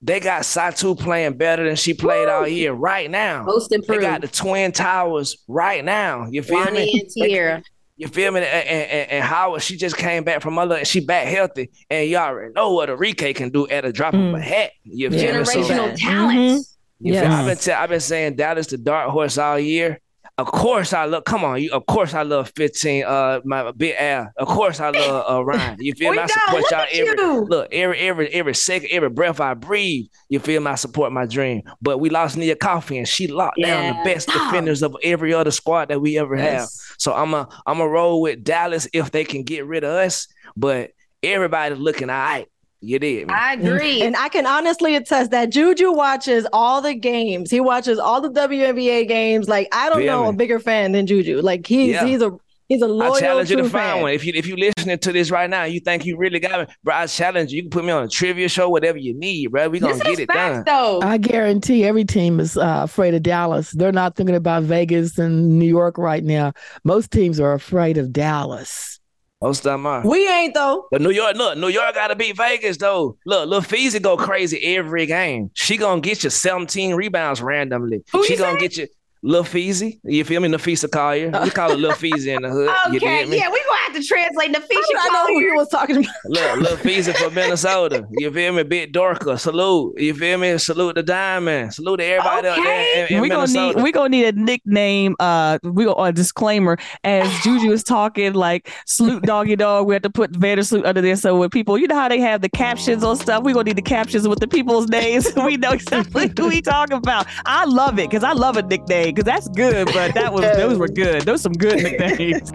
they got Satou playing better than she played Woo! all year right now. Most improved. They got the Twin Towers right now. You feel Ronnie me? And Teaira. You feel me? And, and, and, Howard, she just came back from other, and she back healthy, and you already know what Arike can do at a drop mm. of a hat. You feel Generational me? So, talent. Mm-hmm. You yes. feel, I've been t- I've been saying Dallas the dark horse all year. Of course I love. Come on, you. Of course I love 15. Uh, my big ass. Of course I love uh Rhyne. You feel me? I support y'all every you. look every every every second, every breath I breathe. You feel me? I support my dream. But we lost Nia Coffey, and she locked yeah. down the best defenders of every other squad that we ever yes. have. So I'm a I'm a roll with Dallas if they can get rid of us. But everybody's looking all right. You did. Man. I agree. And I can honestly attest that Juju watches all the games. He watches all the WNBA games. Like I don't know a bigger fan than Juju. Like he's yeah. he's a He's a loyal. I challenge you to fan. find one. If you if you listening to this right now, you think you really got me, bro. I challenge you. You can put me on a trivia show, whatever you need, bro. We gonna this get it done. Though. I guarantee every team is uh, afraid of Dallas. They're not thinking about Vegas and New York right now. Most teams are afraid of Dallas. Most of them are. We ain't though. But New York, look, New York got to beat Vegas though. Look, Lil Feezy go crazy every game. She gonna get you 17 rebounds randomly. Who she gonna say? get you. Lil Feezy, you feel me? Napheesa Collier. We call it Lil Feezy in the hood. okay, yeah, we gonna have to translate Napheesa. I know who he was talking about. Look, Lil Feezy from Minnesota. You feel me? Big Dorka, salute. You feel me? Salute the Diamond. Salute to everybody okay. there in, in we Minnesota. Gonna need, we gonna need a nickname. Uh, we go a disclaimer as Juju was talking like salute doggy dog. We have to put Vandersloot under there so when people, you know how they have the captions on stuff. We gonna need the captions with the people's names. we know exactly who we talking about. I love it because I love a nickname because that's good, but that was those were good. Those some good nicknames.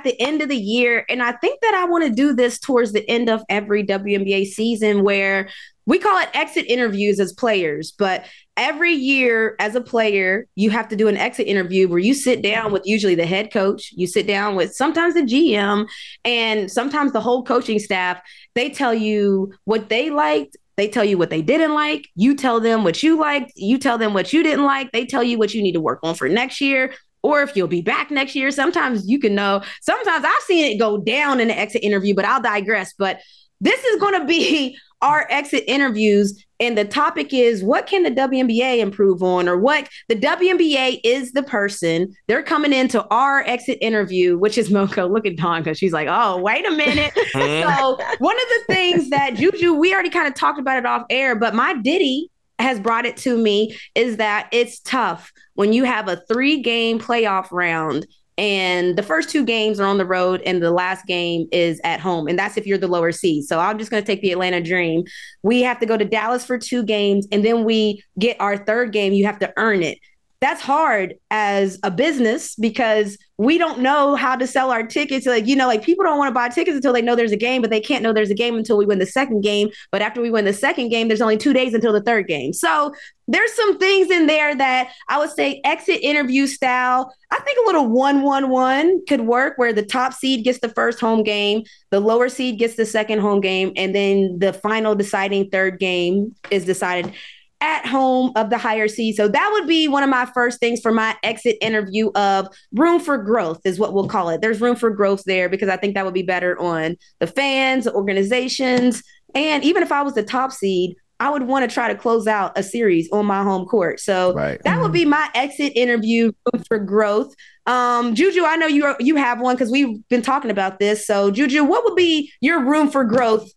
At the end of the year, and I think that I want to do this towards the end of every WNBA season where we call it exit interviews as players, but every year as a player, you have to do an exit interview where you sit down with usually the head coach, you sit down with sometimes the GM, and sometimes the whole coaching staff. They tell you what they liked they tell you what they didn't like. You tell them what you liked. You tell them what you didn't like. They tell you what you need to work on for next year or if you'll be back next year. Sometimes you can know. Sometimes I've seen it go down in the exit interview, but I'll digress. But this is going to be our exit interviews. And the topic is what can the WNBA improve on, or what the WNBA is the person they're coming into our exit interview, which is Moko. Look at Dawn because she's like, oh, wait a minute. so, one of the things that Juju, we already kind of talked about it off air, but my Diddy has brought it to me is that it's tough when you have a three game playoff round and the first two games are on the road and the last game is at home. And that's if you're the lower seed. So i'm just going to take the atlanta dream. We have to go to dallas for two games and then we get our third game. You have to earn it. That's hard as a business because we don't know how to sell our tickets. Like, you know, like people don't want to buy tickets until they know there's a game, but they can't know there's a game until we win the second game. But after we win the second game, there's only two days until the third game. So there's some things in there that I would say exit interview style. I think a little one one one could work where the top seed gets the first home game, the lower seed gets the second home game, and then the final deciding third game is decided at home of the higher seed. So that would be one of my first things for my exit interview of room for growth is what we'll call it. There's room for growth there because I think that would be better on the fans, organizations, and even if I was the top seed, I would want to try to close out a series on my home court. So right. that would be my exit interview for growth. Um, Juju, I know you are, you have one because we've been talking about this. So Juju, what would be your room for growth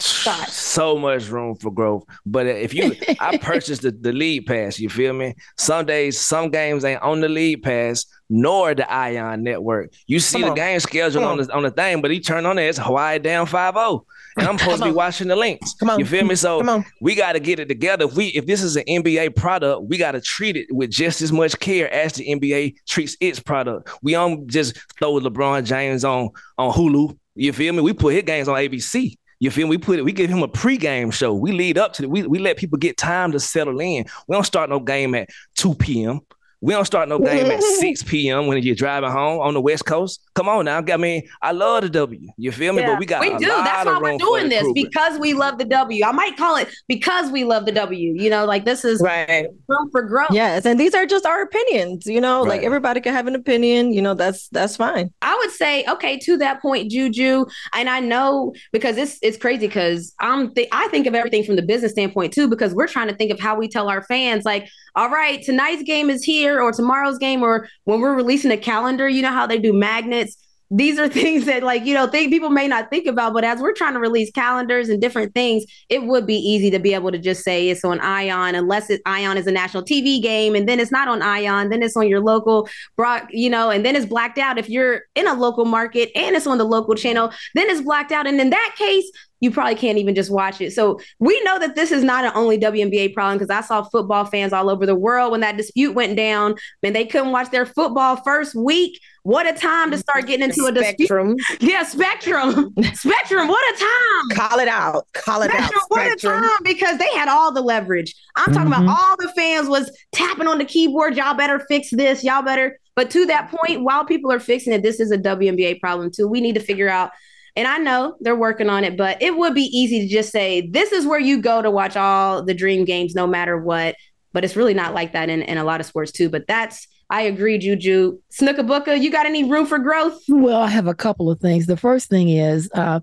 so much room for growth. But if you, I purchased the, the league pass. You feel me? Some days, some games ain't on the lead pass nor the Ion Network. You see Come the on. game schedule on. on the on the thing, but he turned on there. It's Hawaii down 5-0. And I'm supposed to be watching the Lynx. Come on. You feel me? So we got to get it together. If we if this is an NBA product, we got to treat it with just as much care as the NBA treats its product. We don't just throw LeBron James on on Hulu. You feel me? We put his games on ABC. You feel me? We put it, we give him a pregame show. We lead up to it. We, we let people get time to settle in. We don't start no game at 2 p.m. We don't start no game at 6 p.m. when you're driving home on the West Coast. Come on now. I mean, I love the W. You feel me? Yeah, but we got we do. That's why we're doing this because we love the W. I might call it because we love the W. You know, like this is right room for growth. Yes, and these are just our opinions. You know, right. like everybody can have an opinion. You know, that's that's fine. I would say okay to that point, Juju, and I know because it's it's crazy because I'm th- I think of everything from the business standpoint too because we're trying to think of how we tell our fans like all right, tonight's game is here or tomorrow's game or when we're releasing a calendar, you know how they do magnets. These are things that like, you know, think people may not think about, but as we're trying to release calendars and different things, it would be easy to be able to just say it's on Ion unless it Ion is a national TV game and then it's not on Ion, then it's on your local broad, you know, and then it's blacked out if you're in a local market and it's on the local channel, then it's blacked out. And in that case, you probably can't even just watch it. So we know that this is not an only WNBA problem because I saw football fans all over the world when that dispute went down and they couldn't watch their football first week. What a time to start getting into a spectrum. dispute. Yeah, spectrum. spectrum. What a time. Call it out. Call it spectrum, out. Spectrum. What a time because they had all the leverage. I'm talking mm-hmm. about all the fans was tapping on the keyboard. Y'all better fix this. Y'all better. But to that point, while people are fixing it, this is a WNBA problem too. We need to figure out and I know they're working on it, but it would be easy to just say, this is where you go to watch all the dream games, no matter what. But it's really not like that in, in a lot of sports too. But that's I agree, Juju. Snookabuka, you got any room for growth? Well, I have a couple of things. The first thing is uh,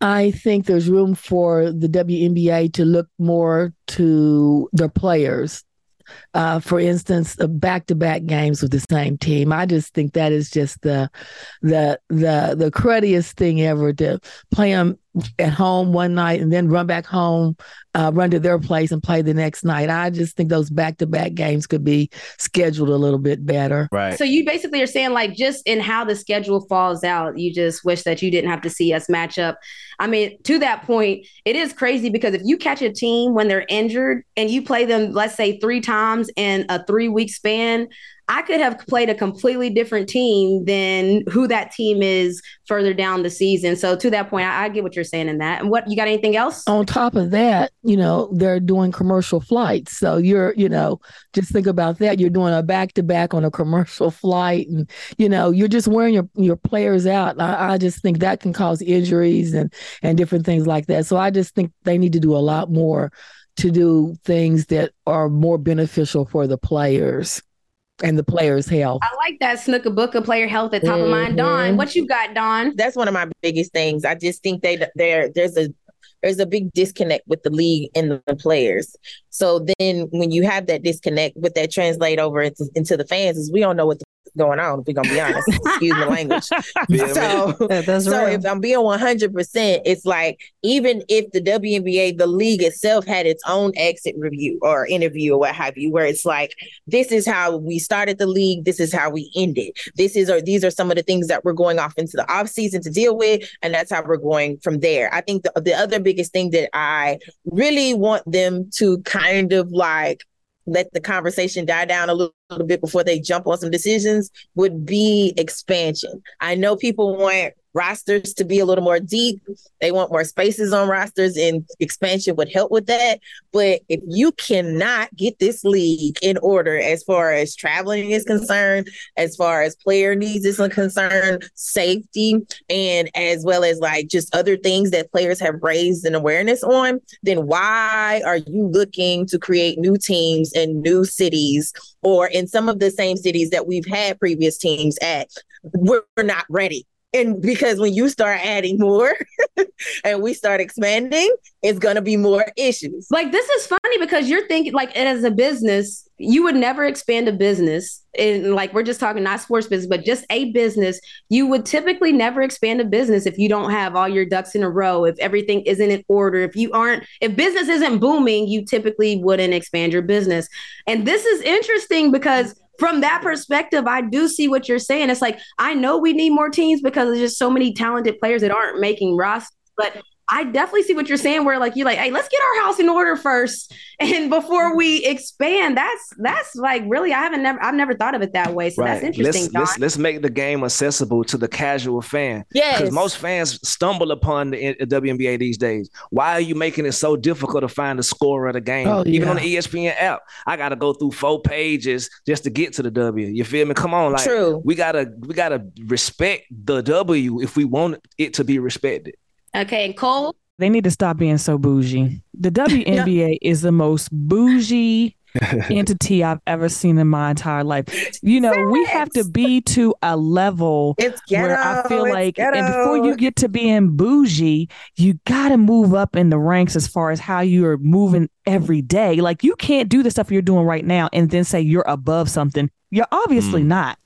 I think there's room for the WNBA to look more to their players uh, for instance, back to back games with the same team. I just think that is just the the the the cruddiest thing ever to play them at home one night and then run back home, uh, run to their place and play the next night. I just think those back to back games could be scheduled a little bit better. Right. So you basically are saying like just in how the schedule falls out, you just wish that you didn't have to see us match up. I mean, to that point, it is crazy because if you catch a team when they're injured and you play them, let's say three times in a three week span, I could have played a completely different team than who that team is further down the season. So to that point, I, I, get what you're saying in that. And what you got anything else? On top of that, you know, they're doing commercial flights. So you're, you know, just think about that. You're doing a back to back on a commercial flight and, you know, you're just wearing your, your players out. I, I just think that can cause injuries and, and different things like that. So I just think they need to do a lot more to do things that are more beneficial for the players and the players' health. I like that snooker book of player health at top mm-hmm. of mind. Dawn, mm-hmm. what you got, Dawn? That's one of my biggest things. I just think they there there's a there's a big disconnect with the league and the players. So then when you have that disconnect, what that translate over into, into the fans is we don't know what the going on, if we're gonna be honest. Excuse the language. so, so if I'm being 100, percent it's like even if the WNBA, the league itself had its own exit review or interview or what have you, where it's like, this is how we started the league, this is how we ended. This is or these are some of the things that we're going off into the off season to deal with, and that's how we're going from there. I think the, the other biggest thing that I really want them to kind of like let the conversation die down a little, little bit before they jump on some decisions would be expansion. I know people want rosters to be a little more deep. They want more spaces on rosters, and expansion would help with that. But if you cannot get this league in order as far as traveling is concerned, as far as player needs is concerned, safety, and as well as like just other things that players have raised an awareness on, then why are you looking to create new teams in new cities or in some of the same cities that we've had previous teams at? We're not ready and because when you start adding more and we start expanding, it's going to be more issues. Like this is funny because you're thinking like as a business, you would never expand a business and like we're just talking not sports business, but just a business. You would typically never expand a business if you don't have all your ducks in a row, if everything isn't in order, if you aren't if business isn't booming, you typically wouldn't expand your business. And this is interesting because from that perspective, I do see what you're saying. It's like I know we need more teams because there's just so many talented players that aren't making rosters, but I definitely see what you're saying. Where like you're like, hey, let's get our house in order first, and before we expand. That's that's like really, I haven't never, I've never thought of it that way. So right. that's interesting. Let's, let's, let's make the game accessible to the casual fan. Yeah, because most fans stumble upon the, the, WNBA these days. Why are you making it so difficult to find the score of the game? Oh, yeah. Even on the ESPN app, I got to go through four pages just to get to the W. You feel me? Come on, like True. we gotta we gotta respect the W if we want it to be respected. Okay, and Cole. They need to stop being so bougie. The WNBA yeah. is the most bougie entity I've ever seen in my entire life. You know, we have to be to a level where I feel like, ghetto. and before you get to being bougie, you got to move up in the ranks as far as how you are moving every day. Like, you can't do the stuff you're doing right now and then say you're above something. You're obviously mm. not.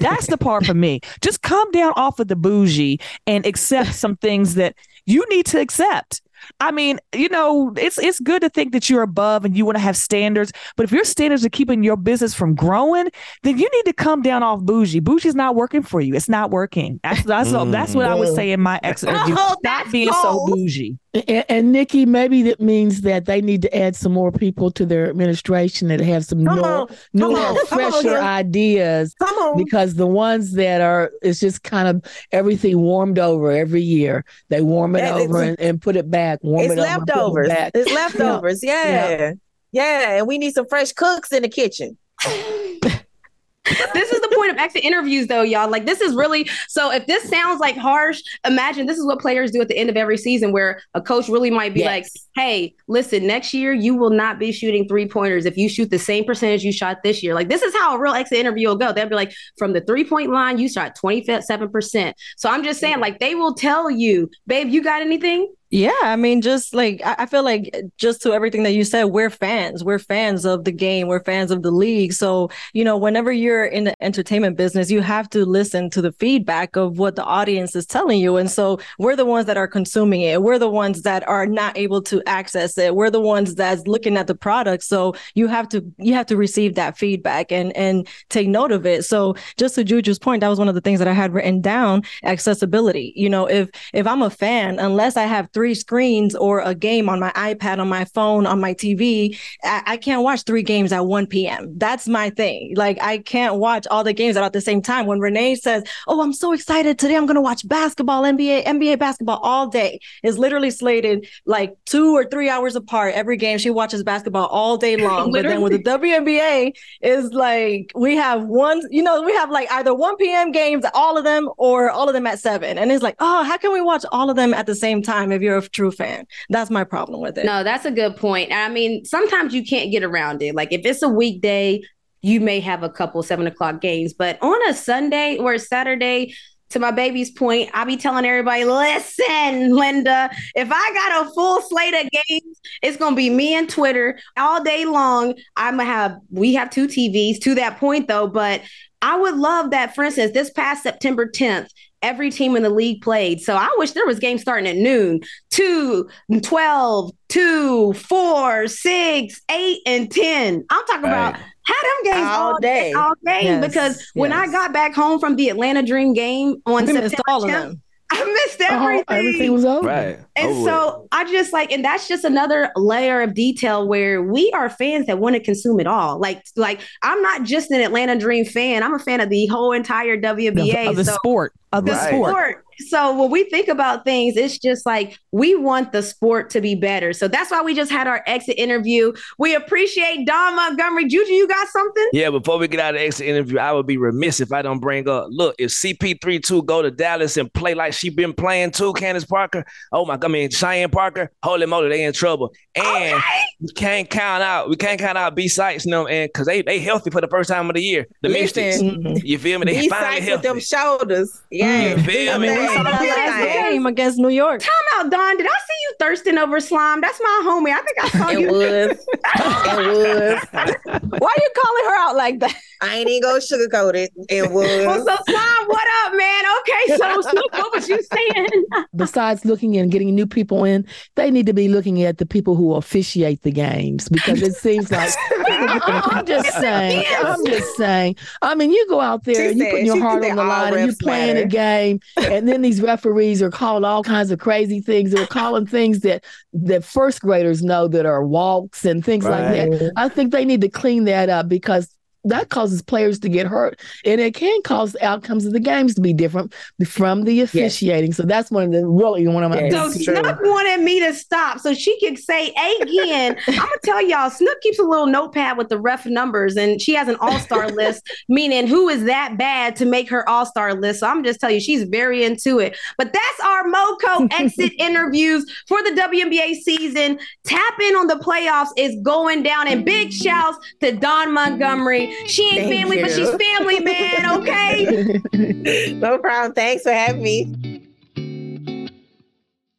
That's the part for me. Just come down off of the bougie and accept some things that you need to accept. I mean, you know, it's it's good to think that you're above and you want to have standards, but if your standards are keeping your business from growing, then you need to come down off bougie. Bougie's not working for you. It's not working. That's that's, mm. that's what I would say in my ex interview. Oh, Stop being so bougie. And, and, Nikki, maybe that means that they need to add some more people to their administration that have some new, newer fresher ideas. Come on. Because the ones that are, it's just kind of everything warmed over every year. They warm it over and, and, put it back. Warm it's it leftovers. It it's leftovers. Yeah. yeah. Yeah. And we need some fresh cooks in the kitchen. this is point of exit interviews, though, y'all. Like, this is really so. If this sounds like harsh, imagine this is what players do at the end of every season, where a coach really might be yes. like, "Hey, listen, next year you will not be shooting three pointers if you shoot the same percentage you shot this year." Like, this is how a real exit interview will go. They'll be like, "From the three point line, you shot twenty seven percent." So I'm just saying, like, they will tell you, "Babe, you got anything?" Yeah, I mean, just like I feel like eh, just to everything that you said, we're fans. We're fans of the game. We're fans of the league. So, you know, whenever you're in the entertainment business, you have to listen to the feedback of what the audience is telling you. And so we're the ones that are consuming it. We're the ones that are not able to access it. We're the ones that's looking at the product. So you have to you have to receive that feedback and and take note of it. So just to Juju's point, that was one of the things that I had written down, accessibility. You know, if if I'm a fan, unless I have three screens or a game on my iPad, on my phone, on my TV, I, I can't watch three games at 1 p.m. That's my thing. Like I can't watch all the games at the same time. When Renee says, Oh, I'm so excited today, I'm gonna watch basketball, NBA, NBA basketball all day. It's literally slated like two or three hours apart. Every game she watches basketball all day long. but then with the WNBA, is like we have one, you know, we have like either 1 p.m. games, all of them, or all of them at seven. And it's like, oh, how can we watch all of them at the same time if you're a true fan. That's my problem with it. No, that's a good point. I mean, sometimes you can't get around it. Like if it's a weekday, you may have a couple seven o'clock games, but on a Sunday or a Saturday, to my baby's point, I be telling everybody, listen, Linda, if I got a full slate of games, it's gonna be me and Twitter all day long. I'm gonna have we have two TVs to that point though, but I would love that, for instance, this past September 10th, every team in the league played. So I wish there was games starting at noon, 2, 12, 2, 4, 6, 8, and 10. I'm talking right. about had them games all, all day, all day. Yes, because yes. when I got back home from the Atlanta Dream game on September all of them. I missed everything. Oh, everything was over. Right. And over so it. I just like, and that's just another layer of detail where we are fans that want to consume it all. Like, like I'm not just an Atlanta Dream fan. I'm a fan of the whole entire WBA. Of, of the so, sport. Of the right. sport so when we think about things, it's just like we want the sport to be better. So that's why we just had our exit interview. We appreciate Dawn Montgomery. Juju, you got something? Yeah, before we get out of the exit interview, I would be remiss if I don't bring up. Look, if CP32 go to Dallas and play like she been playing too, Candace Parker. Oh my, God, I mean Cheyenne Parker. Holy moly, they in trouble. And okay. we can't count out. We can't count out B sites, you know, and because they they healthy for the first time of the year. The Mystics, you feel me? They B finally healthy. with them shoulders. Yeah, you feel me? Game against New York. Time out, Dawn. Did I see you thirsting over slime? That's my homie. I think I saw it you. Was. it was. Why are you calling her out like that? I ain't even gonna sugarcoat it. It was. well, so Slime, what up, man? Okay, so Snook, what was you saying? Besides looking and getting new people in, they need to be looking at the people who officiate the games because it seems like I'm just saying. I'm just saying. I mean, you go out there She and you put your heart on the line and you're refs playing a game, and then these referees are calling all kinds of crazy things. They're calling things that that first graders know that are walks and things like that. I think they need to clean that up because that causes players to get hurt and it can cause the outcomes of the games to be different from the officiating. So that's one of the really one of my Yes. So Snook wanted me to stop so she could say again. I'm gonna tell y'all, Snook keeps a little notepad with the ref numbers, and she has an all-star list, meaning who is that bad to make her all-star list. So I'm just telling you, she's very into it. But that's our Moco exit interviews for the WNBA season. Tap in on the playoffs is going down, and big shouts to Dawn Montgomery. She ain't Thank family, but she's family, man. Okay. no problem. Thanks for having me.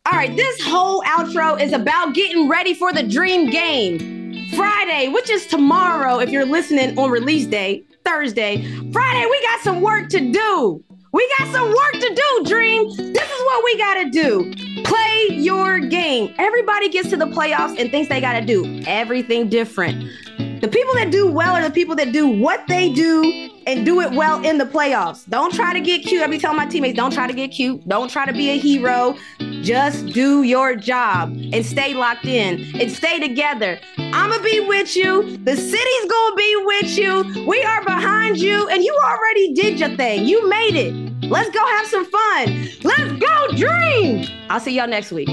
All right, this whole outro is about getting ready for the dream game. Friday, which is tomorrow, if you're listening on release day, Thursday. Friday, we got some work to do. We got some work to do, Dream. This is what we got to do. Play your game. Everybody gets to the playoffs and thinks they got to do everything different. The people that do well are the people that do what they do and do it well in the playoffs. Don't try to get cute. I be telling my teammates, don't try to get cute. Don't try to be a hero. Just do your job and stay locked in and stay together. I'ma be with you. The city's gonna be with you. We are behind you, and you already did your thing. You made it. Let's go have some fun. Let's go dream. I'll see y'all next week.